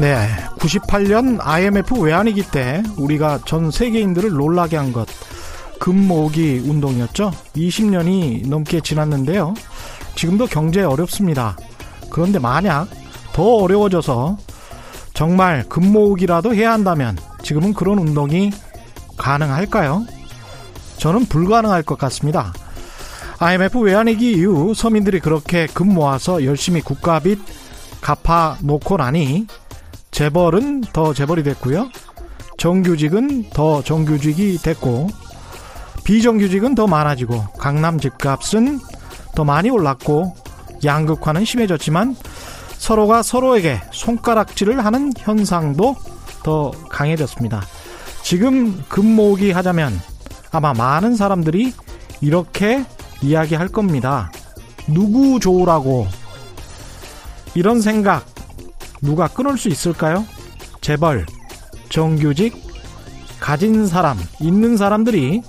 네. 98년 IMF 외환위기 때 우리가 전 세계인들을 놀라게 한 것. 금모으기 운동이었죠. 20년이 넘게 지났는데요. 지금도 경제 어렵습니다. 그런데 만약 더 어려워져서 정말 금모으기라도 해야 한다면 지금은 그런 운동이 가능할까요? 저는 불가능할 것 같습니다. IMF 외환위기 이후 서민들이 그렇게 금 모아서 열심히 국가 빚 갚아 놓고 나니 재벌은 더 재벌이 됐고요. 정규직은 더 정규직이 됐고 비정규직은 더 많아지고 강남 집값은 더 많이 올랐고 양극화는 심해졌지만 서로가 서로에게 손가락질을 하는 현상도 더 강해졌습니다. 지금 금 모으기 하자면 아마 많은 사람들이 이렇게 이야기할 겁니다. 누구 좋으라고 이런 생각 누가 끊을 수 있을까요? 재벌, 정규직, 가진 사람, 있는 사람들이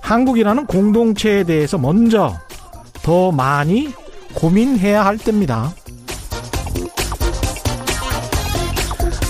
한국이라는 공동체에 대해서 먼저 더 많이 고민해야 할 때입니다.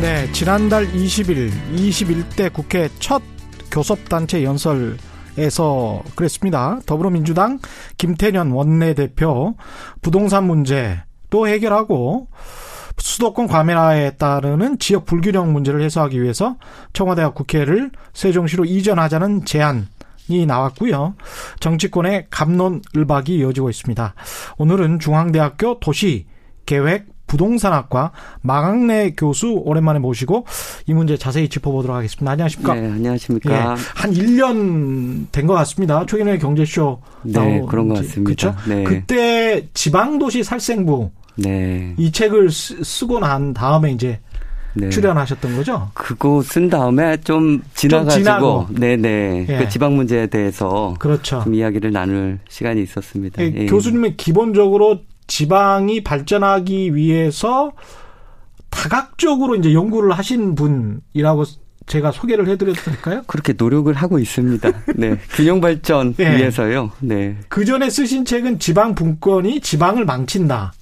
네, 지난달 20일 21대 국회 첫 교섭단체 연설 에서 그랬습니다. 더불어민주당 김태년 원내대표 부동산 문제 또 해결하고 수도권 과밀화에 따르는 지역 불균형 문제를 해소하기 위해서 청와대와 국회를 세종시로 이전하자는 제안 이 나왔고요. 정치권의 감론을박이 이어지고 있습니다. 오늘은 중앙대학교 도시 계획 부동산학과 마강래 교수 오랜만에 모시고 이 문제 자세히 짚어보도록 하겠습니다. 안녕하십니까? 네, 안녕하십니까? 예, 한 1년 된 것 같습니다. 최근에 경제쇼 네, 그런 것 같습니다. 그렇죠? 네. 그때 지방도시 살생부 네. 이 책을 쓰, 고난 다음에 이제 네. 출연하셨던 거죠? 그거 쓴 다음에 좀 지나가지고, 지나고. 네네. 예. 그 지방 문제에 대해서 그렇죠. 좀 이야기를 나눌 시간이 있었습니다. 예, 예. 교수님은 기본적으로 지방이 발전하기 위해서 다각적으로 이제 연구를 하신 분이라고 제가 소개를 해드려도 될까요? 그렇게 노력을 하고 있습니다. 네. 균형 발전 예. 위해서요. 네. 그 전에 쓰신 책은 지방 분권이 지방을 망친다.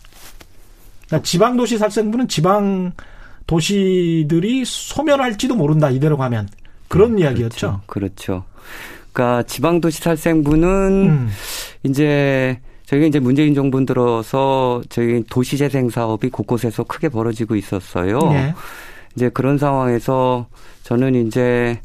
그러니까 지방 도시 살생부는 지방 도시들이 소멸할지도 모른다. 이대로 가면 그런 이야기였죠. 그렇죠. 그러니까 지방 도시 살생부는 음. 이제 저희가 이제 문재인 정부 들어서 저희 도시재생 사업이 곳곳에서 크게 벌어지고 있었어요. 예. 이제 그런 상황에서 저는 이제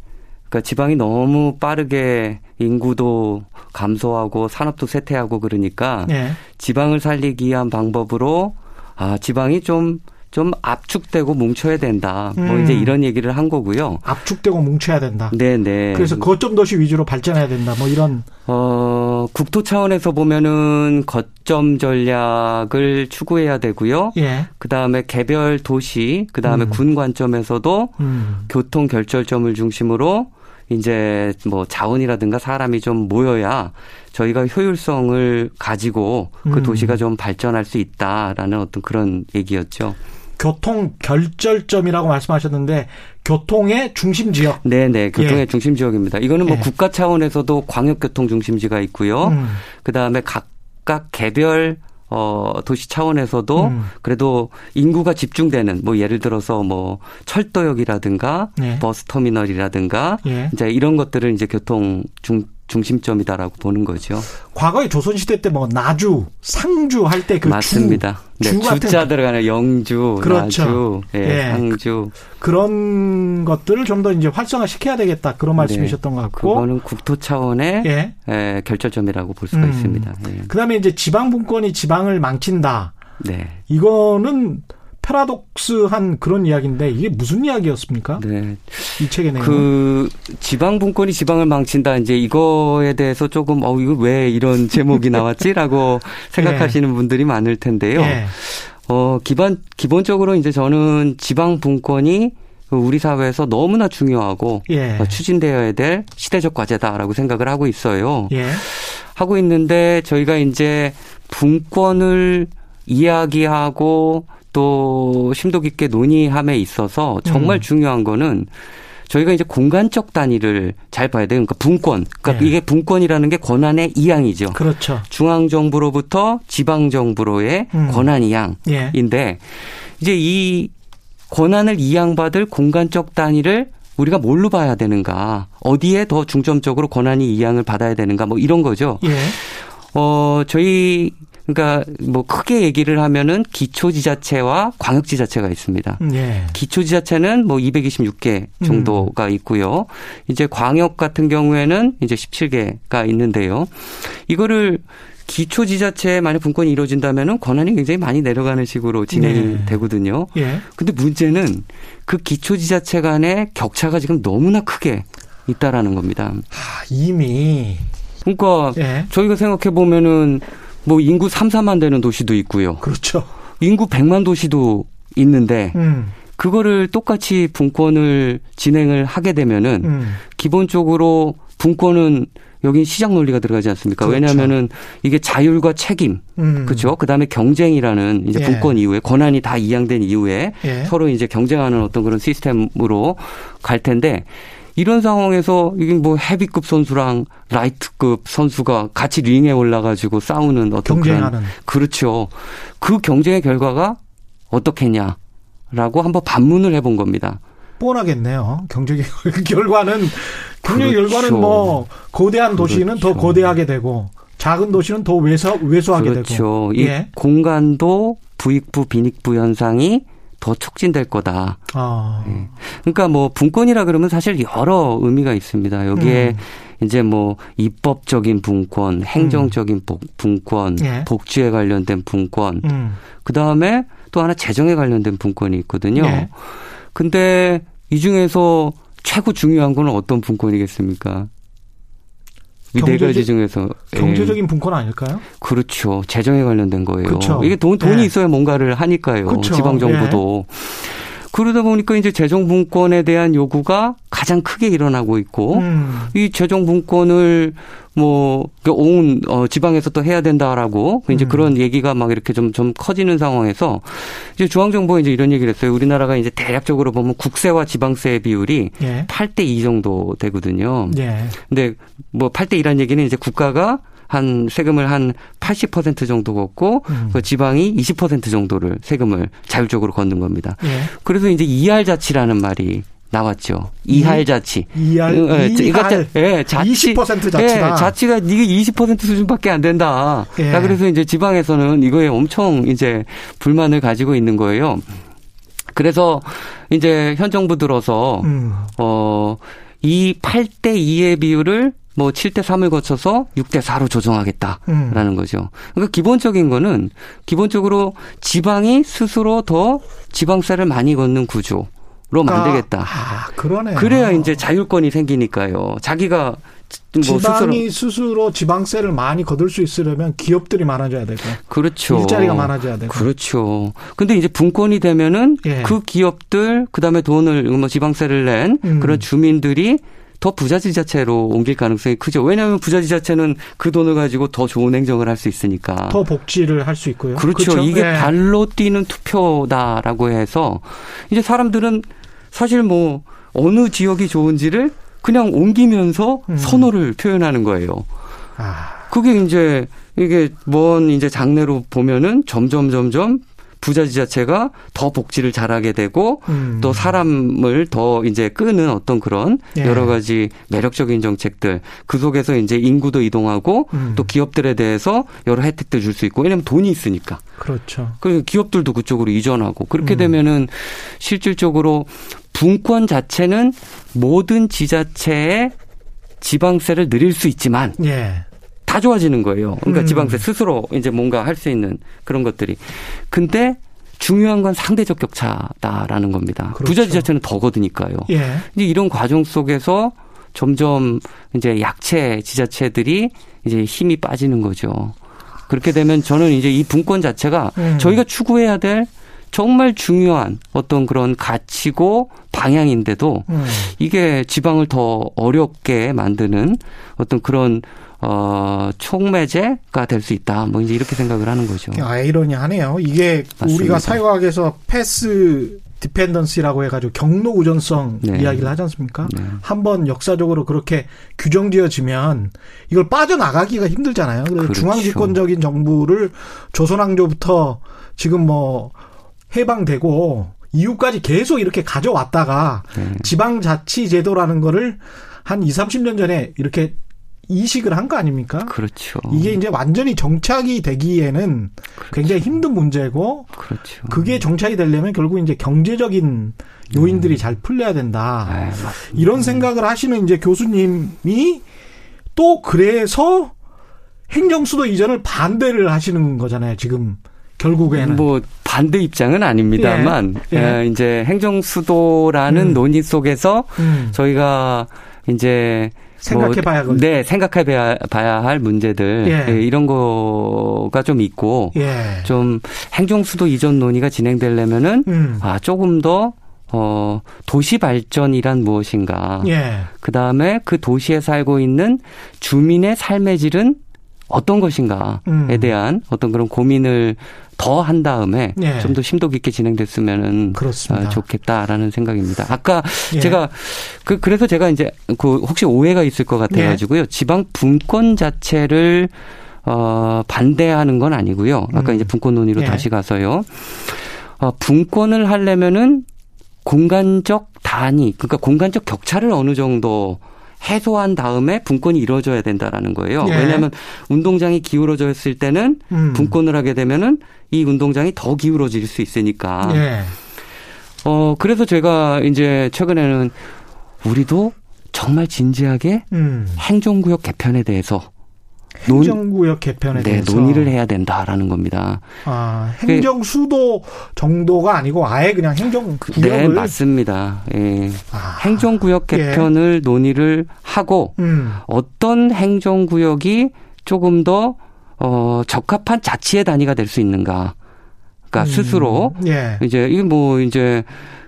그러니까 지방이 너무 빠르게 인구도 감소하고 산업도 쇠퇴하고 그러니까 예. 지방을 살리기 위한 방법으로 아 지방이 좀좀 압축되고 뭉쳐야 된다. 뭐 음. 이제 이런 얘기를 한 거고요. 압축되고 뭉쳐야 된다. 네네. 그래서 거점 도시 위주로 발전해야 된다. 뭐 이런 어 국토 차원에서 보면은 거점 전략을 추구해야 되고요. 예. 그 다음에 개별 도시, 그 다음에 음. 군 관점에서도 음. 교통 결절점을 중심으로 이제 뭐 자원이라든가 사람이 좀 모여야 저희가 효율성을 가지고 그 음. 도시가 좀 발전할 수 있다라는 어떤 그런 얘기였죠. 교통 결절점이라고 말씀하셨는데 교통의 중심 지역. 네 네 교통의 예. 중심 지역입니다. 이거는 뭐 예. 국가 차원에서도 광역 교통 중심지가 있고요. 음. 그 다음에 각각 개별 어 도시 차원에서도 음. 그래도 인구가 집중되는 뭐 예를 들어서 뭐 철도역이라든가 예. 버스 터미널이라든가 예. 이제 이런 것들을 이제 교통 중 중심점이다라고 보는 거죠. 과거에 조선시대 때 뭐 나주, 상주 할 때 그 맞습니다. 주, 네, 주 같은 주자 들어가는 영주, 그렇죠. 나주, 예, 예. 상주. 그런 것들을 좀 더 이제 활성화 시켜야 되겠다 그런 말씀이셨던 것 같고. 네. 그거는 국토 차원의 예. 예, 결절점이라고 볼 수가 음. 있습니다. 예. 그다음에 이제 지방 분권이 지방을 망친다. 네. 이거는 파라독스한 그런 이야기인데 이게 무슨 이야기였습니까? 네. 이 책의 내용. 그 지방 분권이 지방을 망친다. 이제 이거에 대해서 조금 어 이거 왜 이런 제목이 나왔지라고 생각하시는 예. 분들이 많을 텐데요. 예. 어 기반 기본적으로 이제 저는 지방 분권이 우리 사회에서 너무나 중요하고 예. 추진되어야 될 시대적 과제다라고 생각을 하고 있어요. 예. 하고 있는데 저희가 이제 분권을 이야기하고 또 심도 깊게 논의함에 있어서 정말 음. 중요한 거는 저희가 이제 공간적 단위를 잘 봐야 돼요. 그러니까 분권. 그러니까 네. 이게 분권이라는 게 권한의 이양이죠. 그렇죠. 중앙 정부로부터 지방 정부로의 음. 권한 이양인데 예. 이제 이 권한을 이양받을 공간적 단위를 우리가 뭘로 봐야 되는가? 어디에 더 중점적으로 권한이 이양을 받아야 되는가? 뭐 이런 거죠. 예. 어, 저희 그러니까 뭐 크게 얘기를 하면은 기초 지자체와 광역 지자체가 있습니다. 예. 기초 지자체는 뭐 226개 정도가 있고요. 이제 광역 같은 경우에는 이제 17개가 있는데요. 이거를 기초 지자체에 만약 분권이 이루어진다면은 권한이 굉장히 많이 내려가는 식으로 진행이 네. 되거든요. 예. 근데 문제는 그 기초 지자체 간의 격차가 지금 너무나 크게 있다라는 겁니다. 아, 이미 그러니까 예. 저희가 생각해 보면은 뭐 인구 3, 4만 되는 도시도 있고요. 그렇죠. 인구 100만 도시도 있는데 음. 그거를 똑같이 분권을 진행을 하게 되면은 음. 기본적으로 분권은 여기 시장 논리가 들어가지 않습니까? 그렇죠. 왜냐하면은 이게 자율과 책임, 음. 그렇죠. 그 다음에 경쟁이라는 이제 예. 분권 이후에 권한이 다 이양된 이후에 예. 서로 이제 경쟁하는 어떤 그런 시스템으로 갈 텐데 이런 상황에서 이게 뭐 헤비급 선수랑 라이트급 선수가 같이 링에 올라가지고 싸우는 어떤 경쟁하는 그런 그렇죠. 그 경쟁의 결과가 어떻겠냐라고 한번 반문을 해본 겁니다. 뻔하겠네요. 경쟁의 결과는 경쟁의 그렇죠. 결과는 뭐 거대한 도시는 그렇죠. 더 거대하게 되고 작은 도시는 더 왜소 왜소하게 그렇죠. 되고. 그렇죠. 이 예. 공간도 부익부 빈익부 현상이 더 촉진될 거다. 아. 네. 그러니까 뭐 분권이라 그러면 사실 여러 의미가 있습니다. 여기에 음. 이제 뭐 입법적인 분권, 행정적인 음. 분권, 예. 복지에 관련된 분권, 음. 그 다음에 또 하나 재정에 관련된 분권이 있거든요. 예. 근데 이 중에서 최고 중요한 건 어떤 분권이겠습니까? 이네 가지 중에서 예. 경제적인 분권 아닐까요? 그렇죠. 재정에 관련된 거예요. 그렇죠. 이게 돈 돈이 네. 있어야 뭔가를 하니까요. 그렇죠. 지방 정부도. 네. 그러다 보니까 이제 재정 분권에 대한 요구가 가장 크게 일어나고 있고 음. 이 재정 분권을 뭐온 그러니까 어, 지방에서 또 해야 된다라고 이제 음. 그런 얘기가 막 이렇게 좀좀 커지는 상황에서 이제 중앙 정부가 이제 이런 얘기를 했어요. 우리나라가 이제 대략적으로 보면 국세와 지방세 비율이 예. 8대 2 정도 되거든요. 예. 근데 뭐 8대 2란 얘기는 이제 국가가 한 세금을 한 80% 정도 걷고 음. 그 지방이 20% 정도를 세금을 자율적으로 걷는 겁니다. 예. 그래서 이제 이할 자치라는 말이 나왔죠. 이할 자치. 이할, 예, 이할. 예, 자치. 20% 자치다. 예, 자치가 이게 20% 수준밖에 안 된다. 예. 그래서 이제 지방에서는 이거에 엄청 이제 불만을 가지고 있는 거예요. 그래서 이제 현 정부 들어서 음. 어이 8대 2의 비율을 뭐 7대 3을 거쳐서 6대 4로 조정하겠다라는 음. 거죠. 그러니까 기본적인 거는 기본적으로 지방이 스스로 더 지방세를 많이 걷는 구조로 그러니까, 만들겠다. 아, 그러네 그래야 이제 자율권이 생기니까요. 자기가 뭐 지방이 스스로. 스스로 지방세를 많이 거둘 수 있으려면 기업들이 많아져야 되고 그렇죠. 일자리가 많아져야 되고 그렇죠. 근데 이제 분권이 되면은 예. 그 기업들 그다음에 돈을 뭐 지방세를 낸 음. 그런 주민들이 더 부자 지자체로 옮길 가능성이 크죠. 왜냐하면 부자 지자체는 그 돈을 가지고 더 좋은 행정을 할 수 있으니까. 더 복지를 할 수 있고요. 그렇죠. 그렇죠? 이게 네. 발로 뛰는 투표다라고 해서 이제 사람들은 사실 뭐 어느 지역이 좋은지를 그냥 옮기면서 음. 선호를 표현하는 거예요. 아. 그게 이제 이게 먼 이제 장래로 보면은 점점 점점 부자 지자체가 더 복지를 잘하게 되고 음. 또 사람을 더 이제 끄는 어떤 그런 예. 여러 가지 매력적인 정책들 그 속에서 이제 인구도 이동하고 음. 또 기업들에 대해서 여러 혜택들 줄 수 있고 왜냐하면 돈이 있으니까 그렇죠. 그리고 기업들도 그쪽으로 이전하고 그렇게 음. 되면은 실질적으로 분권 자체는 모든 지자체의 지방세를 늘릴 수 있지만 예. 다 좋아지는 거예요. 그러니까 음. 지방세 스스로 이제 뭔가 할 수 있는 그런 것들이. 근데 중요한 건 상대적 격차다라는 겁니다. 그렇죠. 부자 지자체는 더 거드니까요. 예. 이제 이런 과정 속에서 점점 이제 약체 지자체들이 이제 힘이 빠지는 거죠. 그렇게 되면 저는 이제 이 분권 자체가 음. 저희가 추구해야 될 정말 중요한 어떤 그런 가치고 방향인데도 음. 이게 지방을 더 어렵게 만드는 어떤 그런 어, 촉매제가 될 수 있다. 뭐 이제 이렇게 생각을 하는 거죠. 아이러니하네요. 이게 맞습니다. 우리가 사회과학에서 패스 디펜던시라고 해가지고 경로 우전성 네. 이야기를 하지 않습니까? 네. 한번 역사적으로 그렇게 규정지어지면 이걸 빠져나가기가 힘들잖아요. 그래서 그렇죠. 중앙집권적인 정부를 조선왕조부터 지금 뭐 해방되고 이후까지 계속 이렇게 가져왔다가 네. 지방자치제도라는 거를 한 2, 30년 전에 이렇게 이식을 한 거 아닙니까? 그렇죠. 이게 이제 완전히 정착이 되기에는 그렇죠. 굉장히 힘든 문제고, 그렇죠. 그게 정착이 되려면 결국 이제 경제적인 요인들이 음. 잘 풀려야 된다. 아, 이런 생각을 하시는 이제 교수님이 또 그래서 행정수도 이전을 반대를 하시는 거잖아요. 지금 결국에는 뭐 반대 입장은 아닙니다만 예. 예. 이제 행정수도라는 음. 논의 속에서 음. 저희가 이제 생각해봐야 뭐, 네 생각해봐야 봐야 할 문제들 예. 예, 이런 거가 좀 있고 예. 좀 행정수도 이전 논의가 진행되려면은 음. 아 조금 더 어, 도시 발전이란 무엇인가. 예. 그 다음에 그 도시에 살고 있는 주민의 삶의 질은 어떤 것인가에 음. 대한 어떤 그런 고민을 더 한 다음에 예. 좀더 심도 깊게 진행됐으면은 어, 좋겠다라는 생각입니다. 아까 예. 제가 그 그래서 제가 이제 그 혹시 오해가 있을 것 같아 가지고요. 예. 지방 분권 자체를 어 반대하는 건 아니고요. 아까 음. 이제 분권 논의로 예. 다시 가서요. 어 분권을 하려면은 공간적 단위 그러니까 공간적 격차를 어느 정도 해소한 다음에 분권이 이루어져야 된다라는 거예요. 예. 왜냐하면 운동장이 기울어져 있을 때는 음. 분권을 하게 되면은 이 운동장이 더 기울어질 수 있으니까. 예. 어 그래서 제가 이제 최근에는 우리도 정말 진지하게 음. 행정구역 개편에 대해서 행정구역 개편에 네, 대해서 논의를 해야 된다라는 겁니다. 아, 행정 수도 정도가 아니고 아예 그냥 행정 구역을 네, 맞습니다. 예. 아, 행정 구역 예. 개편을 예. 논의를 하고 음. 어떤 행정 구역이 조금 더 어, 적합한 자치의 단위가 될 수 있는가? 그러니까 음. 스스로 예. 이제 이게 뭐 이제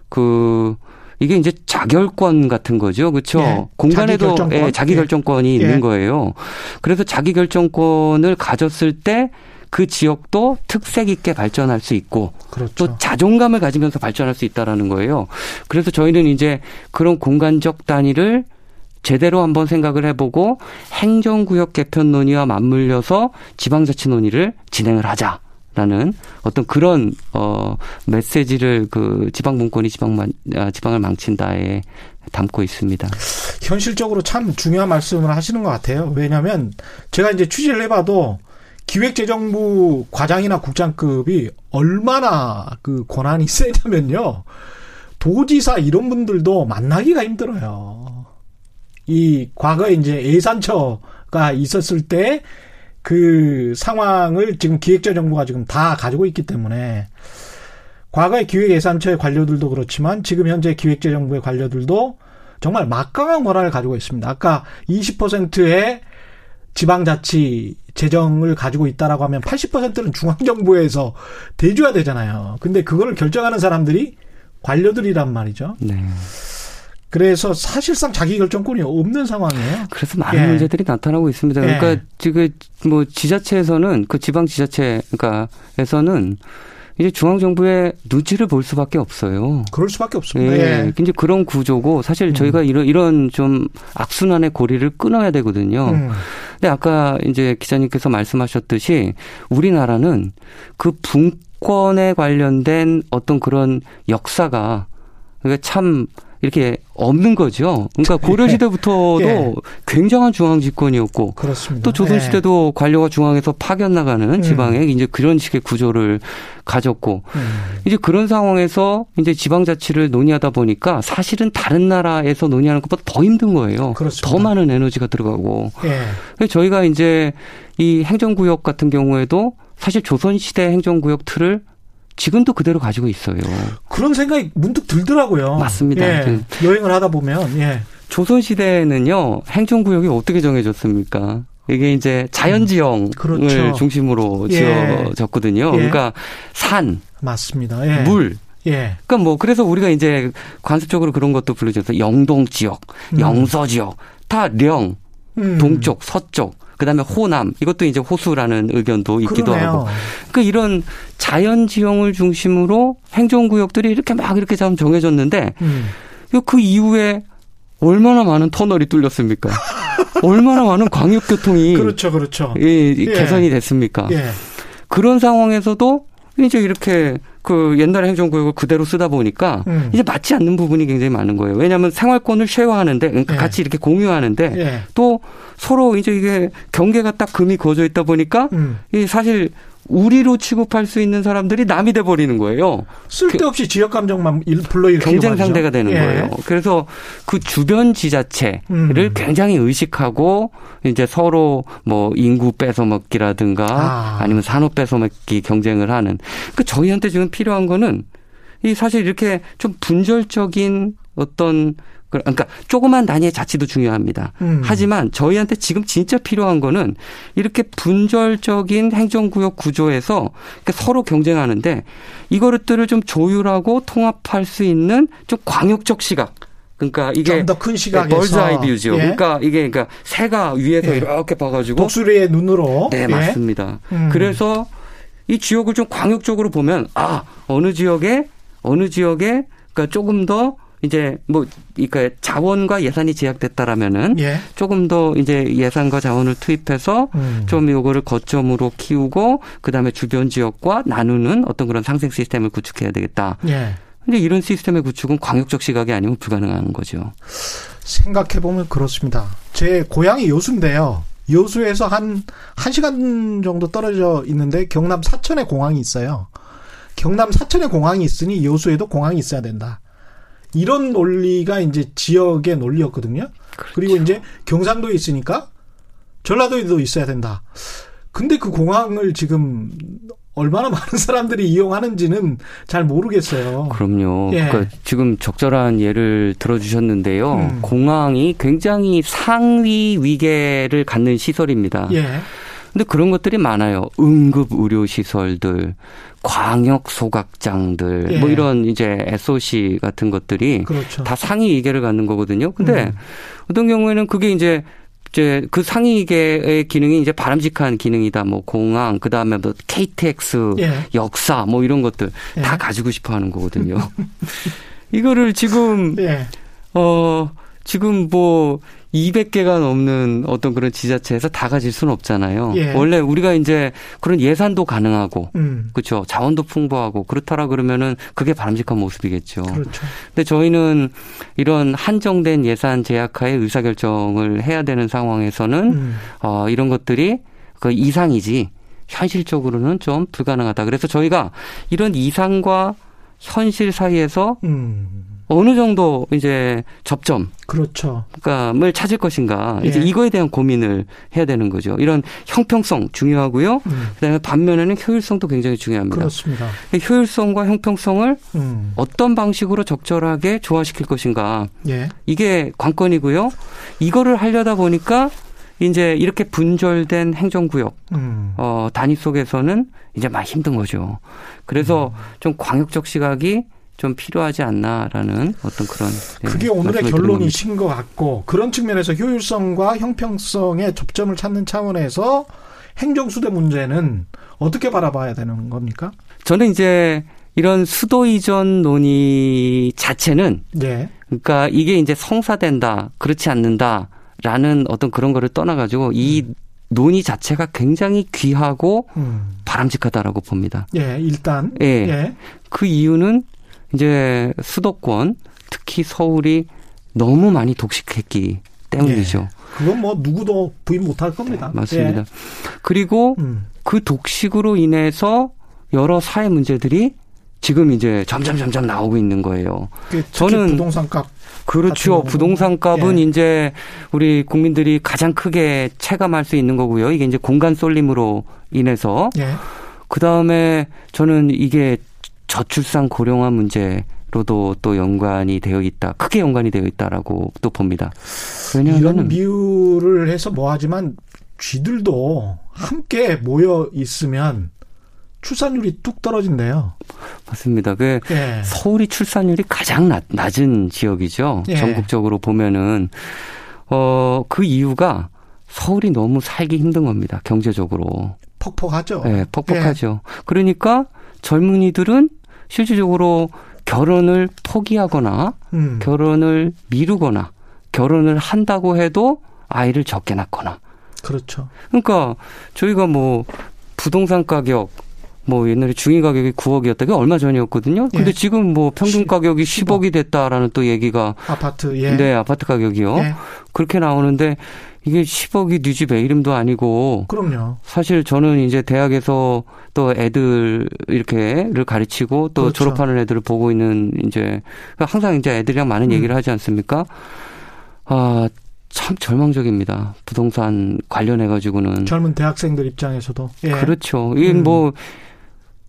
그 이게 이제 자결권 같은 거죠. 그렇죠? 예. 공간에도 자기, 결정권. 예, 자기 결정권이 예. 있는 거예요. 그래서 자기 결정권을 가졌을 때 그 지역도 특색 있게 발전할 수 있고 그렇죠. 또 자존감을 가지면서 발전할 수 있다라는 거예요. 그래서 저희는 이제 그런 공간적 단위를 제대로 한번 생각을 해보고 행정구역 개편 논의와 맞물려서 지방자치 논의를 진행을 하자. 라는 어떤 그런 어 메시지를 그 지방 분권이 지방만 아, 지방을 망친다에 담고 있습니다. 현실적으로 참 중요한 말씀을 하시는 것 같아요. 왜냐하면 제가 이제 취재를 해봐도 기획재정부 과장이나 국장급이 얼마나 그 권한이 세냐면요. 도지사 이런 분들도 만나기가 힘들어요. 이 과거에 이제 예산처가 있었을 때 그 상황을 지금 기획재정부가 지금 다 가지고 있기 때문에 과거의 기획예산처의 관료들도 그렇지만 지금 현재 기획재정부의 관료들도 정말 막강한 권한을 가지고 있습니다. 아까 20%의 지방자치 재정을 가지고 있다라고 하면 80%는 중앙정부에서 대줘야 되잖아요. 근데 그거를 결정하는 사람들이 관료들이란 말이죠. 네. 그래서 사실상 자기 결정권이 없는 상황이에요. 그래서 많은 예. 문제들이 나타나고 있습니다. 그러니까 예. 지금 뭐 지자체에서는 그 지방 지자체 그러니까에서는 이제 중앙 정부의 눈치를 볼 수밖에 없어요. 그럴 수밖에 없습니다. 예. 예. 이제 그런 구조고 사실 음. 저희가 이런 이런 좀 악순환의 고리를 끊어야 되거든요. 음. 근데 아까 이제 기자님께서 말씀하셨듯이 우리나라는 그 분권에 관련된 어떤 그런 역사가 그러니까 참 이렇게 없는 거죠. 그러니까 고려 시대부터도 예. 굉장한 중앙 집권이었고 그렇습니다. 또 조선 시대도 예. 관료가 중앙에서 파견 나가는 음. 지방에 음. 이제 그런 식의 구조를 가졌고 음. 이제 그런 상황에서 이제 지방 자치를 논의하다 보니까 사실은 다른 나라에서 논의하는 것보다 더 힘든 거예요. 그렇습니다. 더 많은 에너지가 들어가고. 예. 저희가 이제 이 행정구역 같은 경우에도 사실 조선 시대 행정구역 틀을 지금도 그대로 가지고 있어요. 그런 생각이 문득 들더라고요. 맞습니다. 예, 그 여행을 하다 보면 예. 조선 시대에는요 행정구역이 어떻게 정해졌습니까? 이게 이제 자연지형을 음, 그렇죠. 중심으로 예. 지어졌거든요. 예. 그러니까 산, 맞습니다. 예. 물. 예. 그러니까 뭐 그래서 우리가 이제 관습적으로 그런 것도 불러줘서 영동 지역, 음. 영서 지역, 다 령, 음. 동쪽, 서쪽. 그다음에 호남 이것도 이제 호수라는 의견도 있기도 그러네요. 하고 그 이런 자연 지형을 중심으로 행정 구역들이 이렇게 막 이렇게 좀 정해졌는데 음. 그 이후에 얼마나 많은 터널이 뚫렸습니까? 얼마나 많은 광역 교통이 그렇죠, 그렇죠. 예, 예. 개선이 됐습니까? 예. 그런 상황에서도 이제 이렇게 그 옛날 행정구역을 그대로 쓰다 보니까 음. 이제 맞지 않는 부분이 굉장히 많은 거예요. 왜냐하면 생활권을 쉐어하는데 그러니까 예. 같이 이렇게 공유하는데 예. 또 서로 이제 이게 경계가 딱 금이 그어져 있다 보니까 음. 이 사실 우리로 취급할 수 있는 사람들이 남이 돼 버리는 거예요. 쓸데없이 그, 지역 감정만 불러일으키고 경쟁 상대가 되는 예. 거예요. 그래서 그 주변 지자체를 음. 굉장히 의식하고 이제 서로 뭐 인구 뺏어먹기라든가 아. 니면 산업 뺏어먹기 경쟁을 하는 그 저희한테 지금 필요한 거는 이 사실 이렇게 좀 분절적인 어떤 그러니까 조그만 단위의 자치도 중요합니다. 음. 하지만 저희한테 지금 진짜 필요한 거는 이렇게 분절적인 행정구역 구조에서 서로 경쟁하는데 이거를 좀 조율하고 통합할 수 있는 좀 광역적 시각. 그러니까 이게 더큰 시각에서 벌즈아이 뷰죠. 예. 그러니까 이게 그러니까 새가 위에서 예. 이렇게 봐가지고 독수리의 눈으로 네 예. 맞습니다. 음. 그래서 이 지역을 좀 광역적으로 보면 아 어느 지역에 어느 지역에 그러니까 조금 더 이제 뭐 그러니까 자원과 예산이 제약됐다라면은 예. 조금 더 이제 예산과 자원을 투입해서 음. 좀 요거를 거점으로 키우고 그다음에 주변 지역과 나누는 어떤 그런 상생 시스템을 구축해야 되겠다. 예. 근데 이런 시스템의 구축은 광역적 시각이 아니면 불가능한 거죠. 생각해 보면 그렇습니다. 제 고향이 여수인데요. 여수에서 한 1시간 정도 떨어져 있는데 경남 사천에 공항이 있어요. 경남 사천에 공항이 있으니 여수에도 공항이 있어야 된다. 이런 논리가 이제 지역의 논리였거든요. 그렇죠. 그리고 이제 경상도에 있으니까 전라도에도 있어야 된다. 근데 그 공항을 지금 얼마나 많은 사람들이 이용하는지는 잘 모르겠어요. 그럼요. 예. 그러니까 지금 적절한 예를 들어주셨는데요. 음. 공항이 굉장히 상위 위계를 갖는 시설입니다. 예. 근데 그런 것들이 많아요. 응급 의료 시설들, 광역 소각장들, 예. 뭐 이런 이제 SOC 같은 것들이 그렇죠. 다 상위 이계를 갖는 거거든요. 근데 음. 어떤 경우에는 그게 이제 이제 그 상위계의 기능이 이제 바람직한 기능이다. 뭐 공항, 그 다음에 뭐 KTX, 예. 역사, 뭐 이런 것들 예. 다 가지고 싶어 하는 거거든요. 이거를 지금, 예. 어, 지금 뭐 200개가 넘는 어떤 그런 지자체에서 다 가질 수는 없잖아요. 예. 원래 우리가 이제 그런 예산도 가능하고 음. 그렇죠. 자원도 풍부하고 그렇다라 그러면은 그게 바람직한 모습이겠죠. 그렇죠. 근데 저희는 이런 한정된 예산 제약하에 의사 결정을 해야 되는 상황에서는 음. 어 이런 것들이 그 이상이지 현실적으로는 좀 불가능하다. 그래서 저희가 이런 이상과 현실 사이에서 음. 어느 정도 이제 접점, 그렇죠. 그러니까를 찾을 것인가 이제 예. 이거에 대한 고민을 해야 되는 거죠. 이런 형평성 중요하고요. 음. 그다음에 반면에는 효율성도 굉장히 중요합니다. 그렇습니다. 효율성과 형평성을 음. 어떤 방식으로 적절하게 조화시킬 것인가 예. 이게 관건이고요. 이거를 하려다 보니까 이제 이렇게 분절된 행정구역 음. 어, 단위 속에서는 이제 많이 힘든 거죠. 그래서 음. 좀 광역적 시각이 좀 필요하지 않나라는 어떤 그런 네, 그게 오늘의 결론이신 것 같고 그런 측면에서 효율성과 형평성의 접점을 찾는 차원에서 행정수대 문제는 어떻게 바라봐야 되는 겁니까? 저는 이제 이런 수도 이전 논의 자체는 예. 그러니까 이게 이제 성사된다 그렇지 않는다라는 어떤 그런 거를 떠나가지고 이 음. 논의 자체가 굉장히 귀하고 음. 바람직하다라고 봅니다. 예, 일단. 예. 예. 그 이유는 이제 수도권 특히 서울이 너무 많이 독식했기 때문이죠. 예. 그건 뭐 누구도 부인 못할 겁니다. 네, 맞습니다. 예. 그리고 음. 그 독식으로 인해서 여러 사회 문제들이 지금 이제 점점 점점 나오고 있는 거예요. 저는 부동산 값 그렇죠. 부동산 값은 예. 이제 우리 국민들이 가장 크게 체감할 수 있는 거고요. 이게 이제 공간 쏠림으로 인해서 예. 그 다음에 저는 이게 저출산 고령화 문제로도 또 연관이 되어 있다. 크게 연관이 되어 있다라고 또 봅니다. 왜냐하면 비유를 해서 뭐하지만 쥐들도 함께 모여 있으면 출산율이 뚝 떨어진대요. 맞습니다. 그 예. 서울이 출산율이 가장 낮, 낮은 지역이죠. 예. 전국적으로 보면은 어그 이유가 서울이 너무 살기 힘든 겁니다. 경제적으로. 퍽퍽하죠. 네, 퍽퍽하죠. 예. 그러니까 젊은이들은 실질적으로 결혼을 포기하거나 음. 결혼을 미루거나 결혼을 한다고 해도 아이를 적게 낳거나. 그렇죠. 그러니까 저희가 뭐 부동산 가격 뭐 옛날에 중위 가격이 9억이었다. 게 얼마 전이었거든요. 근데 예. 지금 뭐 평균 가격이 10억. 이 됐다라는 또 얘기가 아파트 예. 네, 아파트 가격이요. 예. 그렇게 나오는데 이게 10억이 뉴집의 이름도 아니고. 그럼요. 사실 저는 이제 대학에서 또 애들 이렇게를 가르치고 또 그렇죠. 졸업하는 애들을 보고 있는 이제 항상 이제 애들이랑 많은 음. 얘기를 하지 않습니까? 아, 참 절망적입니다. 부동산 관련해 가지고는 젊은 대학생들 입장에서도 예. 그렇죠. 이게 음. 뭐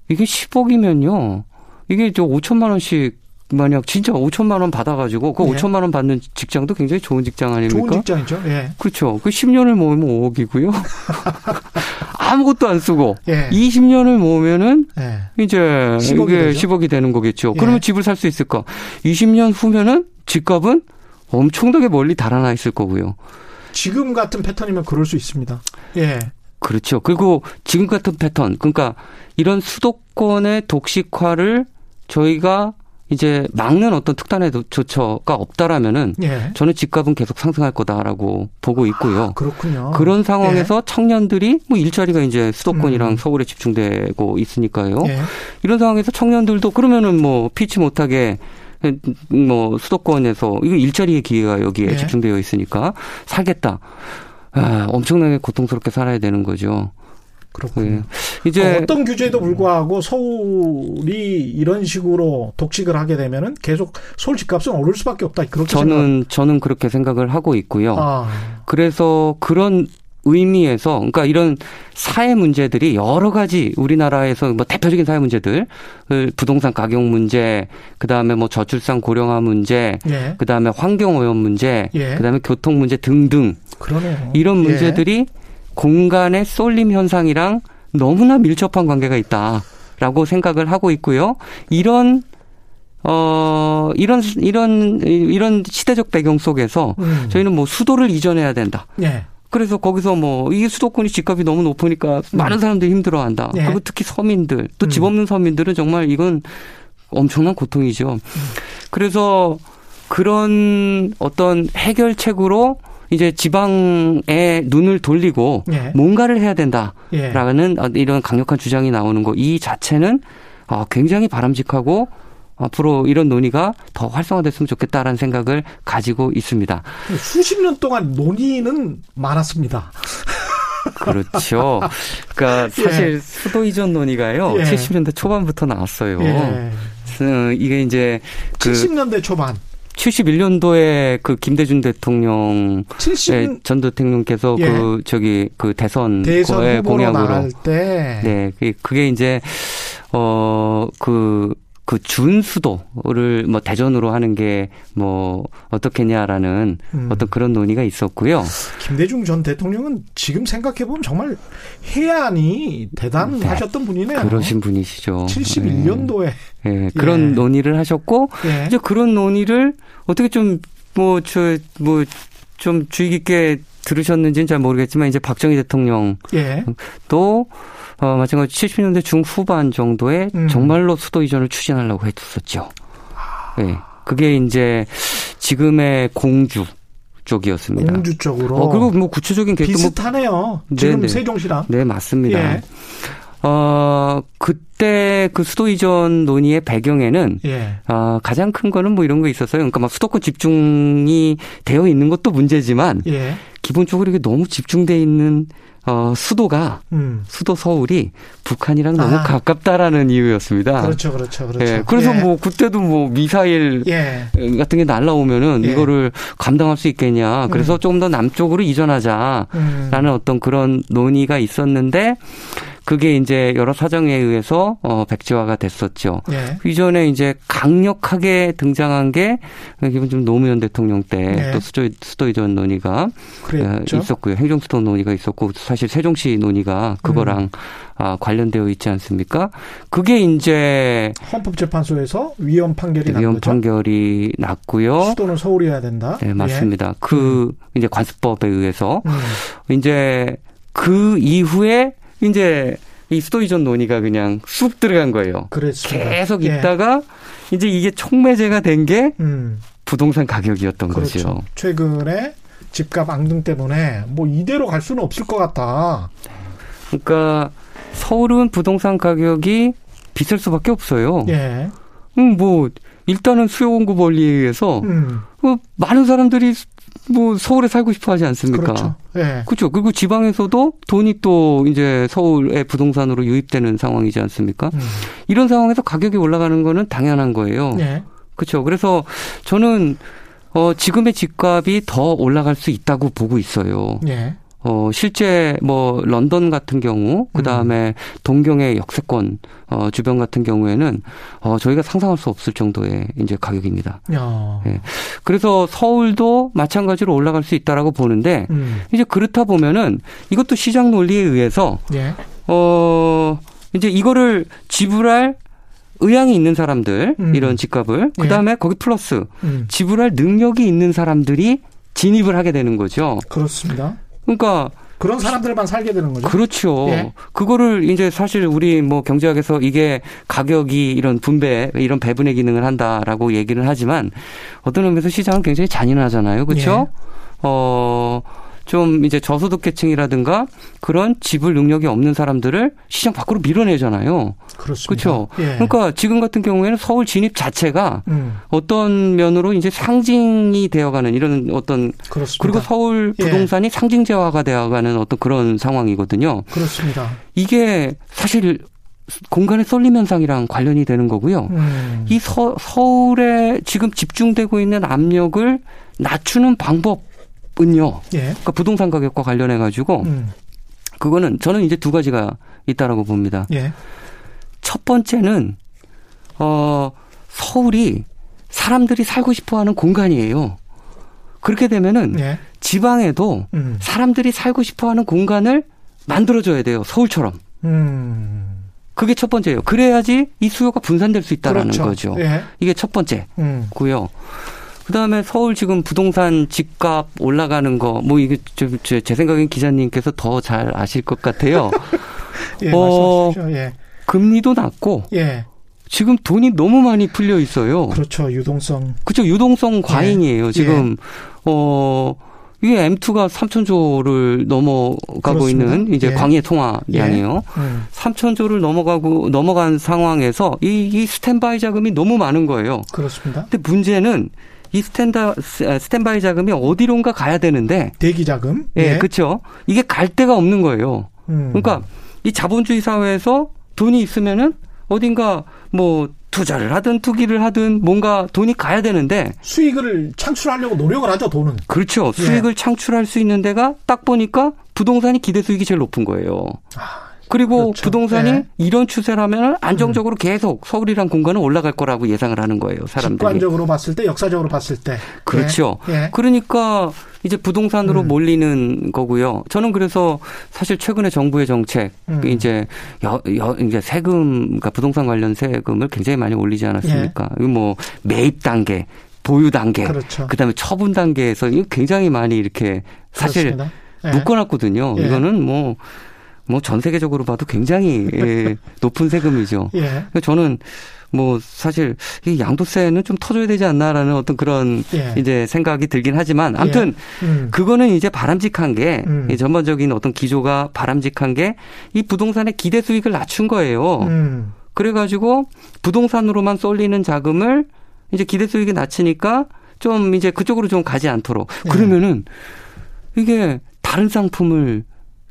이게 10억이면요. 이게 저 5천만 원씩 만약 진짜 5천만 원 받아가지고 그 예. 5천만 원 받는 직장도 굉장히 좋은 직장 아닙니까? 좋은 직장이죠. 예. 그렇죠. 그 10년을 모으면 5억이고요. 아무것도 안 쓰고 예. 20년을 모으면은 예. 이제 10억이 이게 되죠? 10억이 되는 거겠죠. 예. 그러면 집을 살 수 있을까? 20년 후면은 집값은 엄청나게 멀리 달아나 있을 거고요. 지금 같은 패턴이면 그럴 수 있습니다. 예. 그렇죠. 그리고 지금 같은 패턴, 그러니까 이런 수도권의 독식화를 저희가 이제 막는 어떤 특단의 조처가 없다라면은 예. 저는 집값은 계속 상승할 거다라고 보고 있고요. 아, 그렇군요. 그런 상황에서 예. 청년들이 뭐 일자리가 이제 수도권이랑 음. 서울에 집중되고 있으니까요. 예. 이런 상황에서 청년들도 그러면은 뭐 피치 못하게 뭐 수도권에서 이거 일자리의 기회가 여기에 예. 집중되어 있으니까 살겠다. 아, 엄청나게 고통스럽게 살아야 되는 거죠. 그렇군요. 네. 이제 어떤 규제에도 불구하고 서울이 이런 식으로 독식을 하게 되면은 계속 서울 집값은 오를 수밖에 없다. 그렇게 저는 생각... 저는 그렇게 생각을 하고 있고요. 아. 그래서 그런 의미에서 그러니까 이런 사회 문제들이 여러 가지 우리나라에서 뭐 대표적인 사회 문제들 부동산 가격 문제 그다음에 뭐 저출산 고령화 문제 예. 그다음에 환경 오염 문제 예. 그다음에 교통 문제 등등 그러네요. 이런 예. 문제들이 예. 공간의 쏠림 현상이랑 너무나 밀접한 관계가 있다라고 생각을 하고 있고요. 이런 어 이런 이런 이런 시대적 배경 속에서 음. 저희는 뭐 수도를 이전해야 된다. 예. 그래서 거기서 뭐 이게 수도권이 집값이 너무 높으니까 음. 많은 사람들이 힘들어한다. 예. 그리고 특히 서민들 또집 음. 없는 서민들은 정말 이건 엄청난 고통이죠. 음. 그래서 그런 어떤 해결책으로 이제 지방에 눈을 돌리고 예. 뭔가를 해야 된다라는 예. 이런 강력한 주장이 나오는 거 이 자체는 어, 굉장히 바람직하고 앞으로 이런 논의가 더 활성화됐으면 좋겠다라는 생각을 가지고 있습니다. 수십 년 동안 논의는 많았습니다. 그렇죠. 그러니까 예. 사실 예. 수도 이전 논의가요. 예. 70년대 초반부터 나왔어요. 예. 이게 이제 그 70년대 초반. 71년도에 그 김대중 대통령 70... 전 대통령께서 예. 그 저기 그 대선 대선 공약으로 때. 네 그게 이제 어그 그 준수도를 뭐 대전으로 하는 게 뭐 어떻겠냐라는 음. 어떤 그런 논의가 있었고요. 김대중 전 대통령은 지금 생각해 보면 정말 해안이 대단하셨던 네. 분이네요. 그러신 분이시죠. 71년도에 네. 네. 그런 예. 논의를 하셨고 예. 이제 그런 논의를 어떻게 좀 뭐 저 뭐 좀 주의 깊게 들으셨는지는 잘 모르겠지만 이제 박정희 대통령 예. 또 어, 마찬가지 70년대 중후반 정도에 음. 정말로 수도 이전을 추진하려고 했었죠. 예. 네. 그게 이제 지금의 공주 쪽이었습니다. 공주 쪽으로. 어, 그리고 뭐 구체적인 계획도 뭐 비슷하네요. 뭐, 지금 네네. 세종시랑. 네, 맞습니다. 예. 어, 그때 그 수도 이전 논의의 배경에는 예. 어, 가장 큰 거는 뭐 이런 거 있었어요. 그러니까 막 수도권 집중이 되어 있는 것도 문제지만 예. 기본적으로 이게 너무 집중돼 있는 어, 수도가 음. 수도 서울이 북한이랑 너무 아. 가깝다라는 이유였습니다. 그렇죠, 그렇죠, 그렇죠. 예, 그래서 예. 뭐 그때도 뭐 미사일 예. 같은 게 날라오면은 예. 이거를 감당할 수 있겠냐. 그래서 음. 조금 더 남쪽으로 이전하자라는 음. 어떤 그런 논의가 있었는데 그게 이제 여러 사정에 의해서 어 백지화가 됐었죠. 예. 이전에 이제 강력하게 등장한 게 기본 좀 노무현 대통령 때또 예. 수도 수도 이전 논의가 그랬죠? 있었고요. 행정 수도 논의가 있었고 사실 세종시 논의가 그거랑 음. 아, 관련되어 있지 않습니까? 그게 이제 헌법재판소에서 위헌 판결이 위헌 난 판결이 났고요. 수도는 서울이어야 된다. 네, 맞습니다. 예. 그 음. 이제 관습법에 의해서 음. 이제 그 이후에 이제 이 수도 이전 논의가 그냥 쑥 들어간 거예요. 그랬습니다. 계속 예. 있다가 이제 이게 촉매제가 된게 음. 부동산 가격이었던 그렇죠. 거죠. 최근에 집값 앙등 때문에 뭐 이대로 갈 수는 없을 것 같다. 그러니까 서울은 부동산 가격이 비쌀 수밖에 없어요. 예. 음, 뭐 일단은 수요 공급 원리에 의해서 음. 뭐 많은 사람들이 뭐 서울에 살고 싶어 하지 않습니까? 그렇죠. 예. 그렇죠. 그리고 지방에서도 돈이 또 이제 서울의 부동산으로 유입되는 상황이지 않습니까? 음. 이런 상황에서 가격이 올라가는 거는 당연한 거예요. 예. 그렇죠. 그래서 저는 어 지금의 집값이 더 올라갈 수 있다고 보고 있어요. 예. 어, 실제 뭐 런던 같은 경우, 그 다음에 음. 동경의 역세권 어, 주변 같은 경우에는 어, 저희가 상상할 수 없을 정도의 이제 가격입니다. 예. 그래서 서울도 마찬가지로 올라갈 수 있다라고 보는데 음. 이제 그렇다 보면은 이것도 시장 논리에 의해서 예. 어, 이제 이거를 지불할 의향이 있는 사람들 음. 이런 집값을 그 다음에 예. 거기 플러스 음. 지불할 능력이 있는 사람들이 진입을 하게 되는 거죠. 그렇습니다. 그러니까 그런 사람들만 살게 되는 거죠. 그렇죠. 예. 그거를 이제 사실 우리 뭐 경제학에서 이게 가격이 이런 분배, 이런 배분의 기능을 한다라고 얘기를 하지만 어떤 의미에서 시장은 굉장히 잔인하잖아요. 그렇죠? 예. 어, 좀 이제 저소득 계층이라든가 그런 지불 능력이 없는 사람들을 시장 밖으로 밀어내잖아요. 그렇습니다. 그렇죠. 예. 그러니까 지금 같은 경우에는 서울 진입 자체가 음. 어떤 면으로 이제 상징이 되어가는 이런 어떤 그렇습니다. 그리고 서울 예. 부동산이 예. 상징제화가 되어가는 어떤 그런 상황이거든요. 그렇습니다. 이게 사실 공간의 쏠림 현상이랑 관련이 되는 거고요. 음. 이 서, 서울에 지금 집중되고 있는 압력을 낮추는 방법 은요. 예. 그러니까 부동산 가격과 관련해 가지고 음. 그거는 저는 이제 두 가지가 있다라고 봅니다. 예. 첫 번째는 어 서울이 사람들이 살고 싶어하는 공간이에요. 그렇게 되면은 예. 지방에도 음. 사람들이 살고 싶어하는 공간을 만들어줘야 돼요. 서울처럼. 음. 그게 첫 번째예요. 그래야지 이 수요가 분산될 수 있다라는 그렇죠. 거죠. 예. 이게 첫 번째고요. 음. 그다음에 서울 지금 부동산 집값 올라가는 거 뭐 이게 제, 제 생각엔 기자님께서 더 잘 아실 것 같아요. 예, 어, 예. 금리도 낮고 예. 지금 돈이 너무 많이 풀려 있어요. 그렇죠. 유동성. 그렇죠. 유동성 과잉이에요. 예. 지금 예. 어 이게 M2가 3천조를 넘어가고 그렇습니다. 있는 이제 예. 광해 통화량이에요. 예. 음. 3천조를 넘어가고 넘어간 상황에서 이, 이 스탠바이 자금이 너무 많은 거예요. 그렇습니다. 근데 문제는 이 스탠다 스탠바이 자금이 어디론가 가야 되는데 대기 자금 예, 예. 그렇죠. 이게 갈 데가 없는 거예요. 음. 그러니까 이 자본주의 사회에서 돈이 있으면은 어딘가 뭐 투자를 하든 투기를 하든 뭔가 돈이 가야 되는데 수익을 창출하려고 노력을 하죠 돈은 그렇죠 수익을 예. 창출할 수 있는 데가 딱 보니까 부동산이 기대 수익이 제일 높은 거예요. 아. 그리고 그렇죠. 부동산이 네. 이런 추세라면 안정적으로 음. 계속 서울이란 공간은 올라갈 거라고 예상을 하는 거예요, 사람들이. 직관적으로 봤을 때, 역사적으로 봤을 때. 그렇죠. 네. 그러니까 이제 부동산으로 음. 몰리는 거고요. 저는 그래서 사실 최근에 정부의 정책 음. 이제 여, 여, 이제 세금, 그러니까 부동산 관련 세금을 굉장히 많이 올리지 않았습니까? 예. 뭐 매입 단계, 보유 단계, 그렇죠. 그다음에 처분 단계에서 굉장히 많이 이렇게 사실 예. 묶어놨거든요. 예. 이거는 뭐 뭐 전 세계적으로 봐도 굉장히 예, 높은 세금이죠. 예. 저는 뭐 사실 이 양도세는 좀 터줘야 되지 않나라는 어떤 그런 예. 이제 생각이 들긴 하지만 아무튼 예. 음. 그거는 이제 바람직한 게 음. 전반적인 어떤 기조가 바람직한 게 이 부동산의 기대 수익을 낮춘 거예요. 음. 그래가지고 부동산으로만 쏠리는 자금을 이제 기대 수익이 낮추니까 좀 이제 그쪽으로 좀 가지 않도록 예. 그러면은 이게 다른 상품을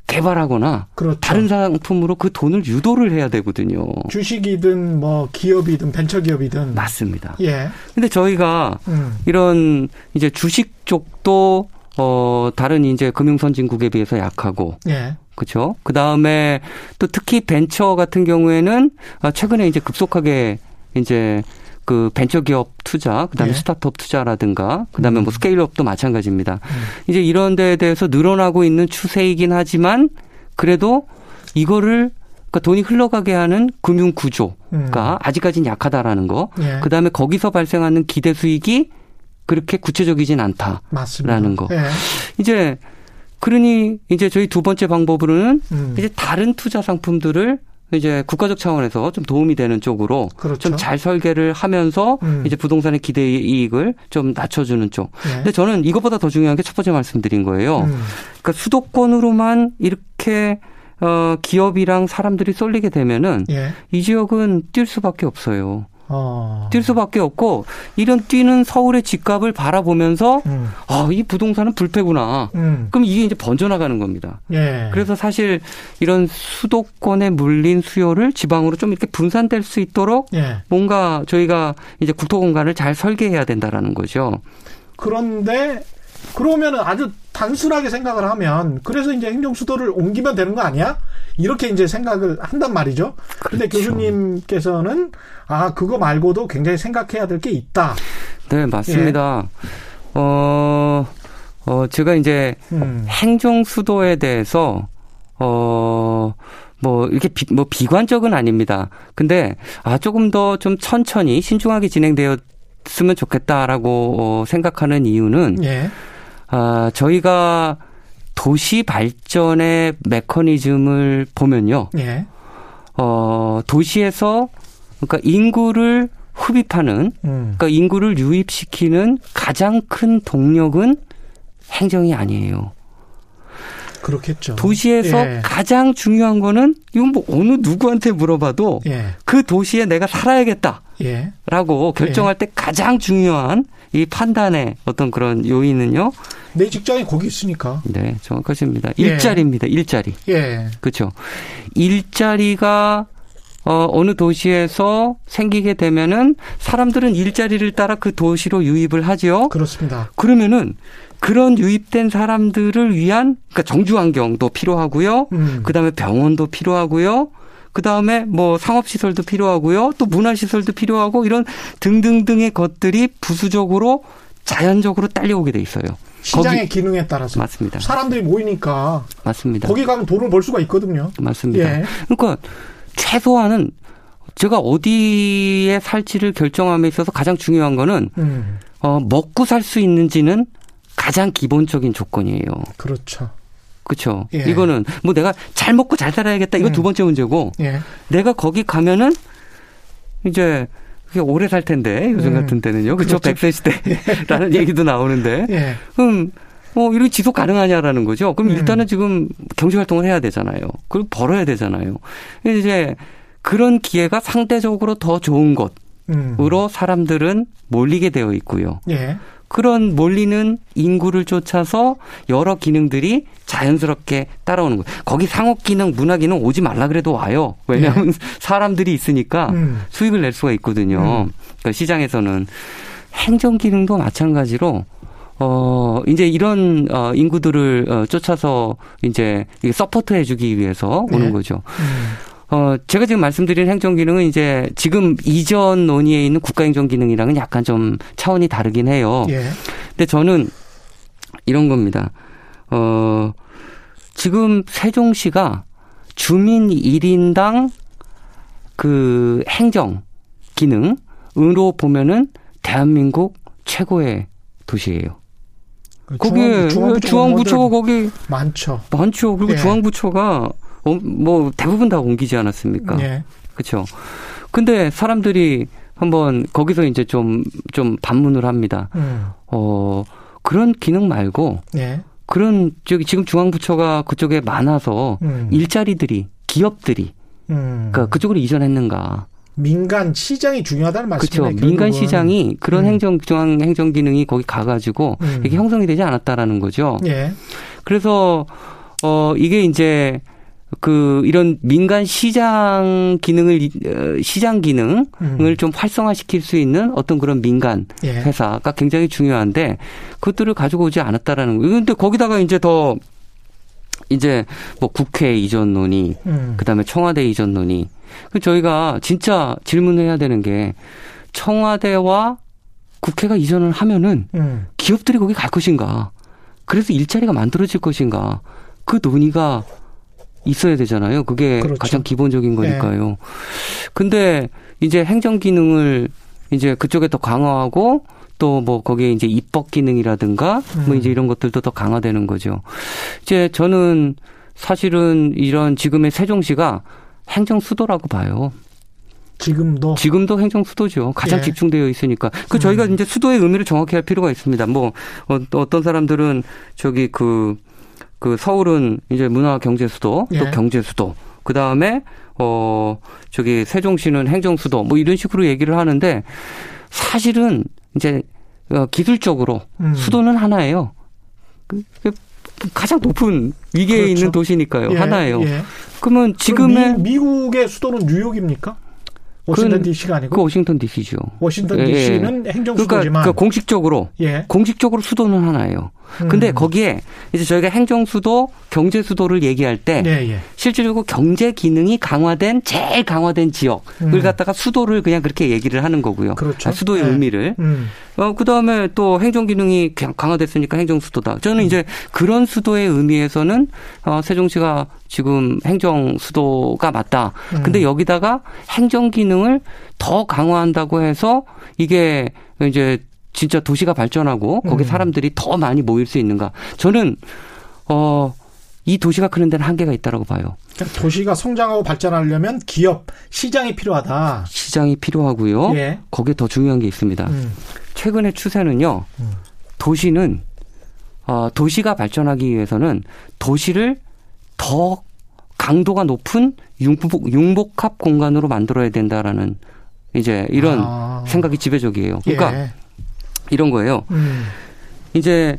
개발하거나 그렇죠. 다른 상품으로 그 돈을 유도를 해야 되거든요. 주식이든 뭐 기업이든 벤처 기업이든 맞습니다. 예. 근데 저희가 음. 이런 이제 주식 쪽도 어 다른 이제 금융 선진국에 비해서 약하고 예. 그렇죠. 그 다음에 또 특히 벤처 같은 경우에는 아, 최근에 이제 급속하게 이제 그 벤처 기업 투자, 그다음에 예. 스타트업 투자라든가, 그다음에 뭐 음. 스케일업도 마찬가지입니다. 음. 이제 이런 데에 대해서 늘어나고 있는 추세이긴 하지만 그래도 이거를 그러니까 돈이 흘러가게 하는 금융 구조가 음. 아직까지는 약하다라는 거. 예. 그다음에 거기서 발생하는 기대 수익이 그렇게 구체적이진 않다라는 맞습니다. 거. 예. 이제 그러니 이제 저희 두 번째 방법으로는 음. 이제 다른 투자 상품들을 이제 국가적 차원에서 좀 도움이 되는 쪽으로 그렇죠. 좀잘 설계를 하면서 음. 이제 부동산의 기대 이익을 좀 낮춰주는 쪽. 네. 근데 저는 이것보다 더 중요한 게 첫 번째 말씀드린 거예요. 음. 그러니까 수도권으로만 이렇게 어 기업이랑 사람들이 쏠리게 되면은 예. 이 지역은 뛸 수밖에 없어요. 어. 뛸 수밖에 없고 이런 뛰는 서울의 집값을 바라보면서 음. 아이 부동산은 불패구나. 음. 그럼 이게 이제 번져나가는 겁니다. 예. 그래서 사실 이런 수도권에 물린 수요를 지방으로 좀 이렇게 분산될 수 있도록 예. 뭔가 저희가 이제 국토 공간을 잘 설계해야 된다라는 거죠. 그런데 그러면은 아주 단순하게 생각을 하면 그래서 이제 행정 수도를 옮기면 되는 거 아니야? 이렇게 이제 생각을 한단 말이죠. 그런데 그렇죠. 교수님께서는 아 그거 말고도 굉장히 생각해야 될 게 있다. 네 맞습니다. 예. 어, 어 제가 이제 음. 행정 수도에 대해서 어. 뭐 이렇게 비, 뭐 비관적은 아닙니다. 근데 아 조금 더 좀 천천히 신중하게 진행되 었으면 좋겠다라고 어, 생각하는 이유는 예. 아 저희가 도시 발전의 메커니즘을 보면요. 예. 어, 도시에서 그러니까 인구를 흡입하는 음. 그러니까 인구를 유입시키는 가장 큰 동력은 행정이 아니에요. 그렇겠죠. 도시에서 예. 가장 중요한 거는 이건 뭐 어느 누구한테 물어봐도 예. 그 도시에 내가 살아야겠다. 예. 라고 결정할 때 가장 중요한 이 판단의 어떤 그런 요인은요. 내 직장이 거기 있으니까. 네, 정확하십니다. 예. 일자리입니다. 일자리. 예. 그렇죠. 일자리가 어, 어느 도시에서 생기게 되면은 사람들은 일자리를 따라 그 도시로 유입을 하죠. 그렇습니다. 그러면은 그런 유입된 사람들을 위한 그러니까 정주 환경도 필요하고요. 음. 그다음에 병원도 필요하고요. 그 다음에 뭐 상업 시설도 필요하고요. 또 문화 시설도 필요하고 이런 등등등의 것들이 부수적으로 자연적으로 딸려오게 돼 있어요. 시장의 거기, 기능에 따라서 맞습니다. 사람들이 모이니까 맞습니다. 거기 가면 돈을 벌 수가 있거든요. 맞습니다. 예. 그러니까 최소한은 제가 어디에 살지를 결정함에 있어서 가장 중요한 거는 음. 어, 먹고 살 수 있는지는 가장 기본적인 조건이에요. 그렇죠. 그렇죠. 예. 이거는 뭐 내가 잘 먹고 잘 살아야겠다. 이거 음. 두 번째 문제고 예. 내가 거기 가면은 이제 그게 오래 살 텐데 요즘 음. 같은 때는요. 그렇죠. 백세 시대라는 얘기도 나오는데 예. 그럼 뭐 이렇게 지속 가능하냐라는 거죠. 그럼 음. 일단은 지금 경제 활동을 해야 되잖아요. 그걸 벌어야 되잖아요. 이제 그런 기회가 상대적으로 더 좋은 곳 으로 음. 사람들은 몰리게 되어 있고요. 예. 그런 몰리는 인구를 쫓아서 여러 기능들이 자연스럽게 따라오는 거예요. 거기 상업 기능, 문화 기능 오지 말라 그래도 와요. 왜냐하면 네. 사람들이 있으니까 음. 수익을 낼 수가 있거든요. 음. 그러니까 시장에서는 행정 기능도 마찬가지로 어, 이제 이런, 어, 인구들을, 어, 쫓아서, 이제, support 해주기 위해서 오는 네. 거죠. 음. 어, 제가 지금 말씀드린 행정기능은 이제 지금 이전 논의에 있는 국가행정기능이랑은 약간 좀 차원이 다르긴 해요. 예. 근데 저는 이런 겁니다. 어, 지금 세종시가 주민 1인당 그 행정 기능으로 보면은 대한민국 최고의 도시예요. 거기에 중앙부처 가 거기 많죠. 많죠. 그리고 예. 중앙부처가 어, 뭐 대부분 다 옮기지 않았습니까? 예. 그렇죠. 근데 사람들이 한번 거기서 이제 좀좀 반문을 합니다. 음. 어 그런 기능 말고 예. 그런 저기 지금 중앙부처가 그쪽에 많아서 음. 일자리들이 기업들이 음. 그러니까 그쪽으로 이전했는가? 민간 시장이 중요하다는 말씀이죠. 그렇죠. 민간 시장이 그런 음. 행정 중앙 행정 기능이 거기 가가지고 음. 이게 형성이 되지 않았다라는 거죠. 예. 그래서 어 이게 이제 그 이런 민간 시장 기능을 어, 시장 기능을 음. 좀 활성화시킬 수 있는 어떤 그런 민간 예. 회사가 굉장히 중요한데 그것들을 가지고 오지 않았다라는 거예요. 근데 거기다가 이제 더 이제 뭐 국회 이전 논의, 음. 그다음에 청와대 이전 논의. 그 저희가 진짜 질문해야 되는 게 청와대와 국회가 이전을 하면은 음. 기업들이 거기 갈 것인가? 그래서 일자리가 만들어질 것인가? 그 논의가 있어야 되잖아요. 그게 그렇죠. 가장 기본적인 네. 거니까요. 네. 근데 이제 행정 기능을 이제 그쪽에 더 강화하고 또 뭐 거기에 이제 입법 기능이라든가 뭐 음. 뭐 이제 이런 것들도 더 강화되는 거죠. 이제 저는 사실은 이런 지금의 세종시가 행정 수도라고 봐요. 지금도 지금도 행정 수도죠. 가장 예. 집중되어 있으니까 그 저희가 음. 이제 수도의 의미를 정확히 할 필요가 있습니다. 뭐 어, 어떤 사람들은 저기 그그 그 서울은 이제 문화 경제 수도 또 예. 경제 수도 그 다음에 어 저기 세종시는 행정 수도 뭐 이런 식으로 얘기를 하는데 사실은 이제 어, 기술적으로 음. 수도는 하나예요. 그, 그 가장 높은 위계에 그렇죠. 있는 도시니까요. 예. 하나예요. 예. 그러면 지금의 미, 미국의 수도는 뉴욕입니까? 워싱턴 DC가 아니고 그 워싱턴 DC죠. 워싱턴 DC는 예. 행정 수도지만 그러니까, 그러니까 공식적으로 예. 공식적으로 수도는 하나예요. 근데 음. 거기에 이제 저희가 행정 수도, 경제 수도를 얘기할 때 예, 예. 실질적으로 경제 기능이 강화된 제일 강화된 지역을 음. 갖다가 수도를 그냥 그렇게 얘기를 하는 거고요. 그렇죠. 아, 수도의 네. 의미를. 음. 어, 그 다음에 또 행정 기능이 강화됐으니까 행정 수도다. 저는 음. 이제 그런 수도의 의미에서는 어, 세종시가 지금 행정 수도가 맞다. 음. 근데 여기다가 행정 기능을 더 강화한다고 해서 이게 이제 진짜 도시가 발전하고 거기 음. 사람들이 더 많이 모일 수 있는가? 저는 어. 이 도시가 크는 데는 한계가 있다라고 봐요. 그러니까 도시가 성장하고 발전하려면 기업, 시장이 필요하다. 시장이 필요하고요. 예. 거기에 더 중요한 게 있습니다. 음. 최근의 추세는요. 음. 도시는 어, 도시가 발전하기 위해서는 도시를 더 강도가 높은 융복, 융복합 공간으로 만들어야 된다라는 이제 이런 아. 생각이 지배적이에요. 그러니까 예. 이런 거예요. 음. 이제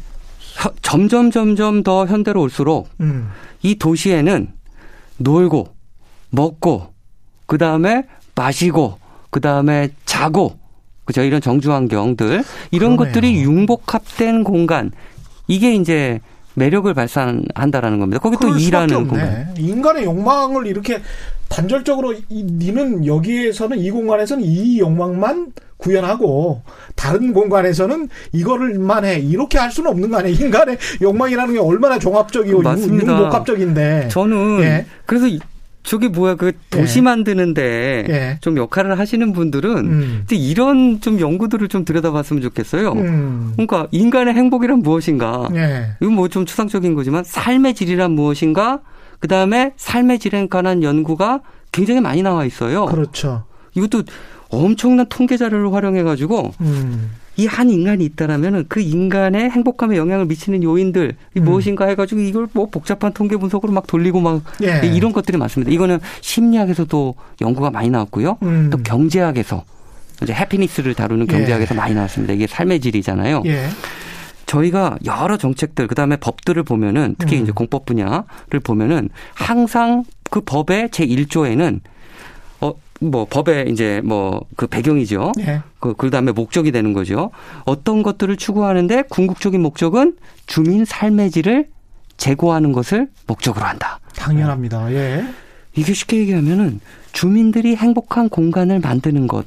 점점 점점 더 현대로 올수록 음. 이 도시에는 놀고 먹고 그 다음에 마시고 그 다음에 자고 그죠 이런 정주 환경들 이런 그러네요. 것들이 융복합된 공간 이게 이제 매력을 발산한다라는 겁니다. 거기 또 일하는 공간. 인간의 욕망을 이렇게 단절적으로 이, 니는 여기에서는 이 공간에서는 이 욕망만 구현하고 다른 공간에서는 이거를만 해 이렇게 할 수는 없는 거 아니에요 인간의 욕망이라는 게 얼마나 종합적이고 융복합적인데 저는 예. 그래서 저기 뭐야 그 도시 예. 만드는데 예. 좀 역할을 하시는 분들은 음. 이런 좀 연구들을 좀 들여다봤으면 좋겠어요. 음. 그러니까 인간의 행복이란 무엇인가? 예. 이건 뭐 좀 추상적인 거지만 삶의 질이란 무엇인가? 그 다음에 삶의 질에 관한 연구가 굉장히 많이 나와 있어요. 그렇죠. 이것도 엄청난 통계 자료를 활용해 가지고 음. 이한 인간이 있다라면은 그 인간의 행복감에 영향을 미치는 요인들 이 음. 무엇인가 해가지고 이걸 뭐 복잡한 통계 분석으로 막 돌리고 막 예. 이런 것들이 많습니다. 이거는 심리학에서도 연구가 많이 나왔고요. 음. 또 경제학에서 이제 해피니스를 다루는 경제학에서 예. 많이 나왔습니다. 이게 삶의 질이잖아요. 예. 저희가 여러 정책들 그다음에 법들을 보면은 특히 음. 이제 공법 분야를 보면은 항상 그 법의 제 1조에는 뭐 법의 이제 뭐 그 배경이죠. 네. 그 그 다음에 목적이 되는 거죠. 어떤 것들을 추구하는데 궁극적인 목적은 주민 삶의 질을 제고하는 것을 목적으로 한다. 당연합니다. 예. 이게 쉽게 얘기하면은 주민들이 행복한 공간을 만드는 것.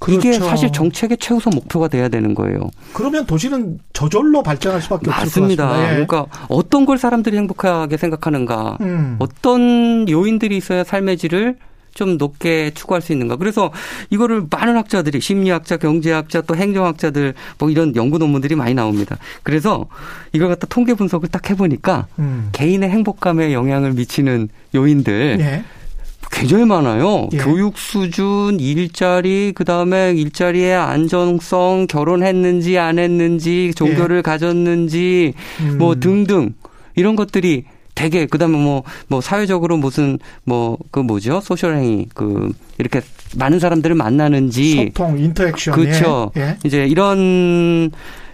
그렇죠. 이게 사실 정책의 최우선 목표가 돼야 되는 거예요. 그러면 도시는 저절로 발전할 수밖에 맞습니다. 것 같습니다. 예. 그러니까 어떤 걸 사람들이 행복하게 생각하는가, 음. 어떤 요인들이 있어야 삶의 질을 좀 높게 추구할 수 있는가. 그래서 이거를 많은 학자들이 심리학자, 경제학자, 또 행정학자들 뭐 이런 연구 논문들이 많이 나옵니다. 그래서 이걸 갖다 통계 분석을 딱 해보니까 음. 개인의 행복감에 영향을 미치는 요인들 예. 굉장히 많아요. 예. 교육 수준, 일자리, 그 다음에 일자리의 안정성, 결혼했는지 안 했는지, 종교를 예. 가졌는지, 음. 뭐 등등 이런 것들이 되게 그다음에 뭐뭐 뭐 사회적으로 무슨 뭐 그 뭐죠 소셜 행위 그 이렇게 많은 사람들을 만나는지 소통 인터액션 그렇죠 예. 예. 이제 이런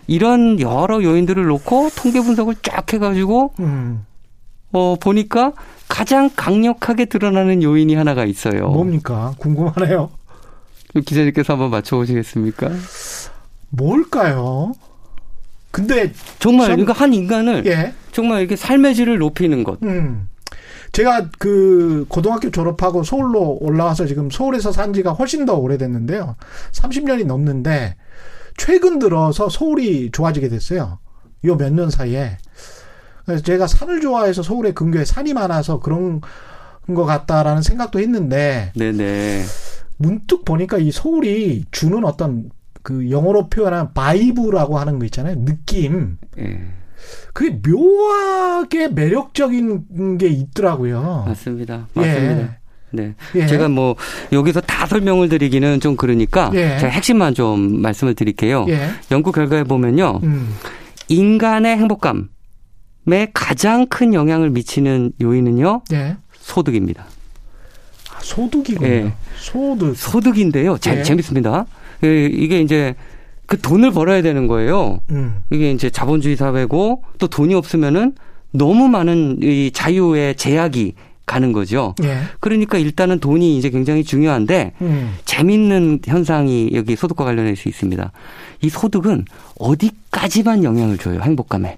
이런 여러 요인들을 놓고 통계 분석을 쫙 해가지고 음. 어 보니까 가장 강력하게 드러나는 요인이 하나가 있어요. 뭡니까 궁금하네요. 기자님께서 한번 맞춰보시겠습니까? 뭘까요? 근데 정말 그러니까 한 인간을 예. 정말 이게 삶의 질을 높이는 것. 음. 제가 그 고등학교 졸업하고 서울로 올라와서 지금 서울에서 산 지가 훨씬 더 오래됐는데요. 30년이 넘는데 최근 들어서 서울이 좋아지게 됐어요. 요 몇 년 사이에. 그래서 제가 산을 좋아해서 서울에 근교에 산이 많아서 그런 것 같다라는 생각도 했는데. 네네. 문득 보니까 이 서울이 주는 어떤 그 영어로 표현한 vibe라고 하는 거 있잖아요. 느낌. 예. 그게 묘하게 매력적인 게 있더라고요. 맞습니다. 맞습니다. 예. 네. 예. 제가 뭐 여기서 다 설명을 드리기는 좀 그러니까 예. 제가 핵심만 좀 말씀을 드릴게요. 예. 연구 결과에 보면요. 음. 인간의 행복감에 가장 큰 영향을 미치는 요인은요. 예. 소득입니다. 아, 소득이군요. 예. 소득. 소득인데요. 재, 예. 재밌습니다. 예, 이게 이제 그 돈을 벌어야 되는 거예요. 음. 이게 이제 자본주의 사회고 또 돈이 없으면은 너무 많은 이 자유의 제약이 가는 거죠. 예. 그러니까 일단은 돈이 이제 굉장히 중요한데 음. 재밌는 현상이 여기 소득과 관련할 수 있습니다. 이 소득은 어디까지만 영향을 줘요 행복감에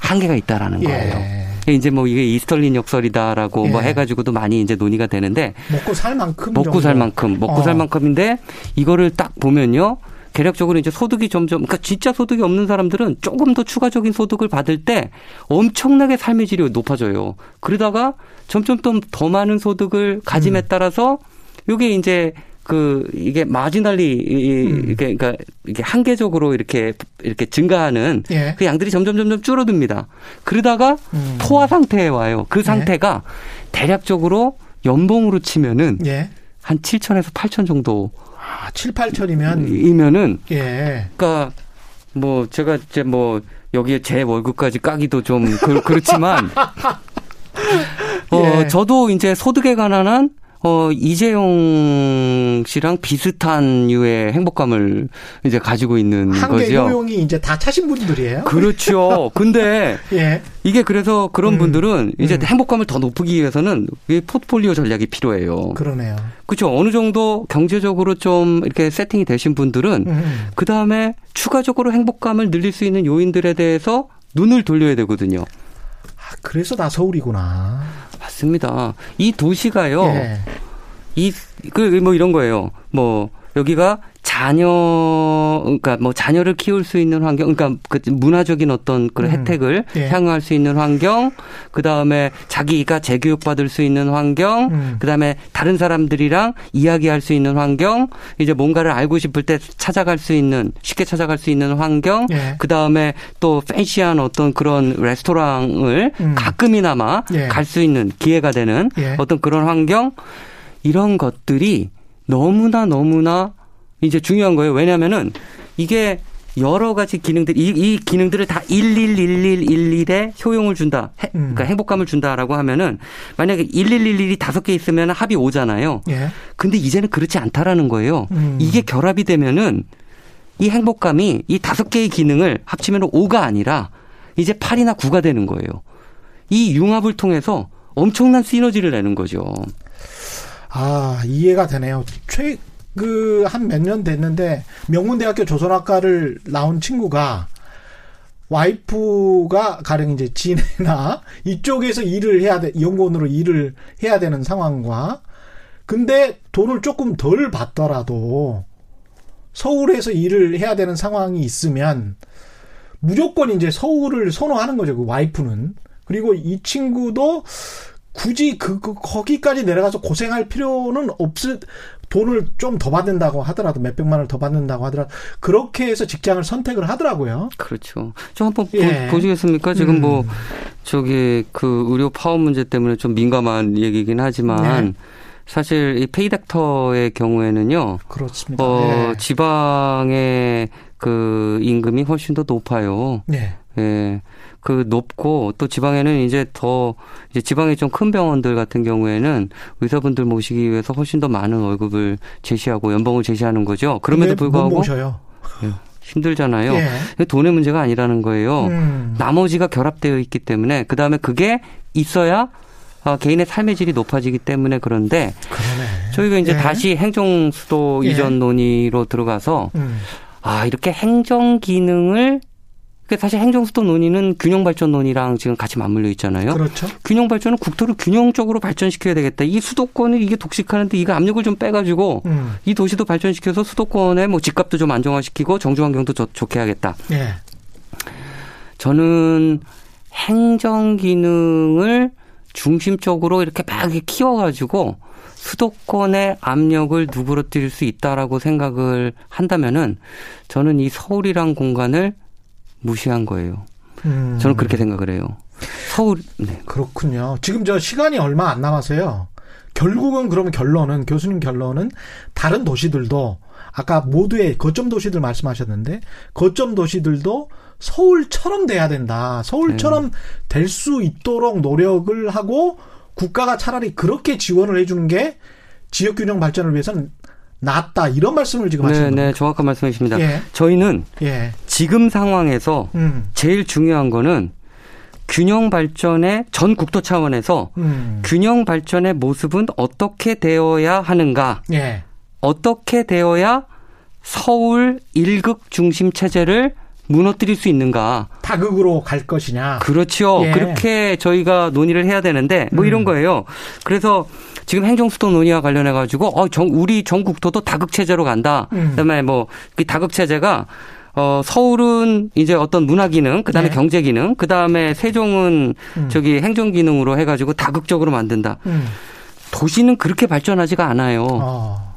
한계가 있다라는 예. 거예요. 이제 뭐 이게 이스털린 역설이다라고 뭐 예. 뭐 해가지고도 많이 이제 논의가 되는데 먹고 살 만큼 먹고 정도. 살 만큼 먹고 어. 살 만큼인데 이거를 딱 보면요. 계략적으로 이제 소득이 점점 그러니까 진짜 소득이 없는 사람들은 조금 더 추가적인 소득을 받을 때 엄청나게 삶의 질이 높아져요. 그러다가 점점 더 많은 소득을 가짐에 음. 따라서 요게 이제 그 이게 마지널리 음. 이게 그러니까 이게 한계적으로 이렇게 이렇게 증가하는 예. 그 양들이 점점 점점 줄어듭니다. 그러다가 음. 포화 상태에 와요. 그 예. 상태가 예. 대략적으로 연봉으로 치면은 예. 한 7천에서 8천 정도 아, 7, 8천이면 이면은 예. 그러니까 뭐 제가 이제 뭐 여기에 제 월급까지 까기도 좀 그, 그렇지만 어 예. 저도 이제 소득에 관한 한 어, 이재용 씨랑 비슷한 유의 행복감을 이제 가지고 있는 거죠. 요용이 이제 다 차신 분들이에요. 그렇죠. 근데 예. 이게 그래서 그런 음. 분들은 이제 음. 행복감을 더 높이기 위해서는 이 포트폴리오 전략이 필요해요. 그러네요. 그렇죠. 어느 정도 경제적으로 좀 이렇게 세팅이 되신 분들은 음. 그 다음에 추가적으로 행복감을 늘릴 수 있는 요인들에 대해서 눈을 돌려야 되거든요. 아, 그래서 다 서울이구나. 맞습니다. 이 도시가요. 예. 이그 뭐 이런 거예요. 뭐 여기가 자녀 그러니까 뭐 자녀를 키울 수 있는 환경 그러니까 그 문화적인 어떤 그런 음. 혜택을 예. 향유할 수 있는 환경 그다음에 자기가 재교육 받을 수 있는 환경 음. 그다음에 다른 사람들이랑 이야기할 수 있는 환경 이제 뭔가를 알고 싶을 때 찾아갈 수 있는 쉽게 찾아갈 수 있는 환경 예. 그다음에 또 팬시한 어떤 그런 레스토랑을 음. 가끔이나마 예. 갈수 있는 기회가 되는 예. 어떤 그런 환경 이런 것들이 너무나 너무나 이제 중요한 거예요. 왜냐면은 이게 여러 가지 기능들, 이, 이 기능들을 다 111111에 효용을 준다. 해, 음. 그러니까 행복감을 준다라고 하면은 만약에 1111이 다섯 개 있으면 합이 5잖아요. 예. 근데 이제는 그렇지 않다라는 거예요. 음. 이게 결합이 되면은 이 행복감이 이 다섯 개의 기능을 합치면 5가 아니라 이제 8이나 9가 되는 거예요. 이 융합을 통해서 엄청난 시너지를 내는 거죠. 아, 이해가 되네요. 최, 그, 한 몇 년 됐는데, 명문대학교 조선학과를 나온 친구가, 와이프가 가령 이제 진해나 이쪽에서 일을 해야 돼, 연구원으로 일을 해야 되는 상황과, 근데 돈을 조금 덜 받더라도, 서울에서 일을 해야 되는 상황이 있으면, 무조건 이제 서울을 선호하는 거죠, 그 와이프는. 그리고 이 친구도 굳이 그, 그 거기까지 내려가서 고생할 필요는 없을 돈을 좀 더 받는다고 하더라도 몇 백만 원을 더 받는다고 하더라도 그렇게 해서 직장을 선택을 하더라고요. 그렇죠. 좀 한번 예. 보, 시겠습니까 지금 뭐 음. 뭐 저기 그 의료 파업 문제 때문에 좀 민감한 얘기긴 하지만 네. 사실 이 페이닥터의 경우에는요. 그렇습니다. 어, 예. 지방의 그 임금이 훨씬 더 높아요. 네. 예. 그 높고 또 지방에는 이제 더 이제 지방에 좀큰 병원들 같은 경우에는 의사분들 모시기 위해서 훨씬 더 많은 월급을 제시하고 연봉을 제시하는 거죠. 그럼에도 불구하고 모셔요. 예, 힘들잖아요. 예. 돈의 문제가 아니라는 거예요. 음. 나머지가 결합되어 있기 때문에 그 다음에 그게 있어야 어, 개인의 삶의 질이 높아지기 때문에 그런데 그러네. 저희가 이제 예. 다시 행정 수도 예. 이전 논의로 들어가서 음. 아 이렇게 행정 기능을 그러니까 사실 행정수도 논의는 균형 발전 논의랑 지금 같이 맞물려 있잖아요. 그렇죠. 균형 발전은 국토를 균형적으로 발전시켜야 되겠다. 이 수도권을 이게 독식하는데 이거 압력을 좀 빼가지고 음. 이 도시도 발전시켜서 수도권의 뭐 집값도 좀 안정화시키고 정주 환경도 좋게 하겠다. 예. 저는 행정 기능을 중심적으로 이렇게 막 키워가지고 수도권의 압력을 누그러뜨릴 수 있다라고 생각을 한다면은 저는 이 서울이란 공간을 무시한 거예요. 음. 저는 그렇게 생각을 해요. 서울, 네. 그렇군요. 지금 저 시간이 얼마 안 남아서요. 결국은 그러면 결론은, 교수님 결론은 다른 도시들도 아까 모두의 거점 도시들 말씀하셨는데 거점 도시들도 서울처럼 돼야 된다. 서울처럼 네. 될수 있도록 노력을 하고 국가가 차라리 그렇게 지원을 해주는 게 지역 균형 발전을 위해서는 낫다 이런 말씀을 지금 네, 하시는 거예요. 네, 정확한 말씀이십니다. 예. 저희는 예. 지금 상황에서 음. 제일 중요한 거는 균형 발전의 전 국토 차원에서 음. 균형 발전의 모습은 어떻게 되어야 하는가? 예. 어떻게 되어야 서울 일극 중심 체제를 무너뜨릴 수 있는가? 다극으로 갈 것이냐? 그렇죠. 예. 그렇게 저희가 논의를 해야 되는데 뭐 음. 이런 거예요. 그래서 지금 행정수도 논의와 관련해 가지고 어, 정, 우리 전국토도 다극 체제로 간다. 음. 그다음에 뭐 그 다극 체제가 어, 서울은 이제 어떤 문화 기능, 그 다음에 네. 경제 기능, 그 다음에 세종은 음. 저기 행정 기능으로 해가지고 다극적으로 만든다. 음. 도시는 그렇게 발전하지가 않아요. 어.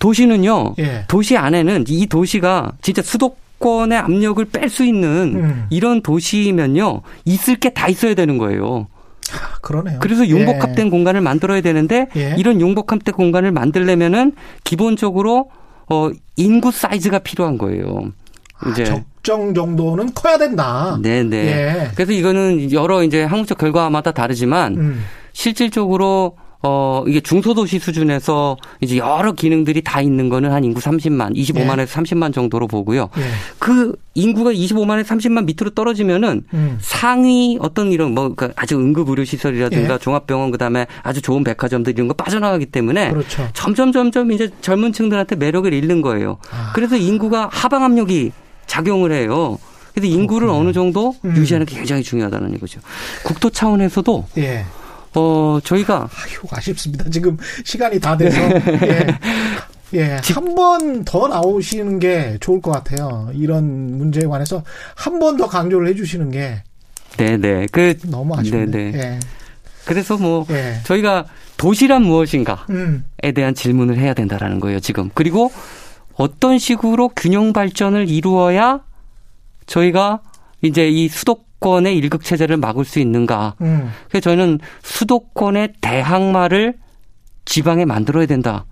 도시는요, 예. 도시 안에는 이 도시가 진짜 수도 권의 압력을 뺄 수 있는 음. 이런 도시면요, 있을 게 다 있어야 되는 거예요. 아, 그러네요. 그래서 융복합된 예. 공간을 만들어야 되는데 예. 이런 융복합된 공간을 만들려면은 기본적으로 어 인구 사이즈가 필요한 거예요. 아, 이제 적정 정도는 커야 된다. 네네. 네. 예. 그래서 이거는 여러 이제 항목적 결과마다 다르지만 음. 실질적으로 어, 이게 중소도시 수준에서 이제 여러 기능들이 다 있는 거는 한 인구 30만, 25만에서 예. 30만 정도로 보고요. 예. 그 인구가 25만에서 30만 밑으로 떨어지면은 음. 상위 어떤 이런 뭐 그러니까 아주 응급 의료 시설이라든가 예. 종합병원 그다음에 아주 좋은 백화점들 이런 거 빠져나가기 때문에 그렇죠. 점점 점점 이제 젊은 층들한테 매력을 잃는 거예요. 아. 그래서 인구가 하방 압력이 작용을 해요. 그래서 인구를 그렇군요. 어느 정도 음. 유지하는 게 굉장히 중요하다는 이거죠. 국토 차원에서도 예. 어, 저희가. 아휴, 아쉽습니다. 지금 시간이 다 돼서. 예. 예, 한번 더 나오시는 게 좋을 것 같아요. 이런 문제에 관해서 한 번 더 강조를 해주시는 게. 네네. 그 너무 아쉽네요. 네네. 예. 그래서 뭐 예. 저희가 도시란 무엇인가에 음. 대한 질문을 해야 된다라는 거예요. 지금 그리고 어떤 식으로 균형 발전을 이루어야 저희가 이제 이 수도 수도권의 일극 체제를 막을 수 있는가? 음. 그래서 저는 수도권의 대항마를 지방에 만들어야 된다.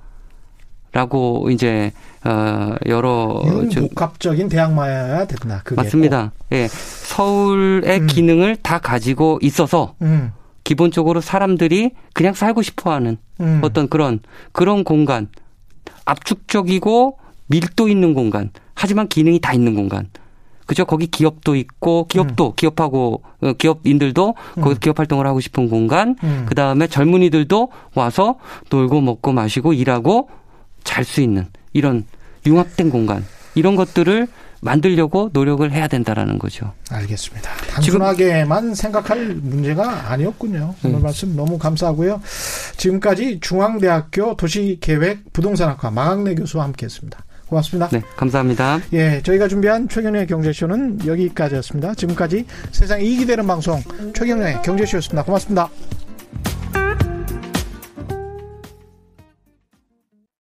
라고 이제 어 여러 복합적인 대항마여야 된다. 그게 맞습니다. 꼭. 예. 서울의 음. 기능을 다 가지고 있어서 음. 기본적으로 사람들이 그냥 살고 싶어 하는 음. 어떤 그런 그런 공간 압축적이고 밀도 있는 공간 하지만 기능이 다 있는 공간 그죠? 거기 기업도 있고 기업도 음. 기업하고 어, 기업인들도 음. 거기 기업 활동을 하고 싶은 공간. 음. 그 다음에 젊은이들도 와서 놀고 먹고 마시고 일하고 잘 수 있는 이런 융합된 공간 이런 것들을 만들려고 노력을 해야 된다라는 거죠. 알겠습니다. 단순하게만 생각할 문제가 아니었군요. 오늘 음. 말씀 너무 감사하고요. 지금까지 중앙대학교 도시계획 부동산학과 마강래 교수와 함께했습니다. 고맙습니다. 네, 감사합니다. 예, 저희가 준비한 최경영의 경제쇼는 여기까지였습니다. 지금까지 세상 이익이 되는 방송 최경영의 경제쇼였습니다. 고맙습니다.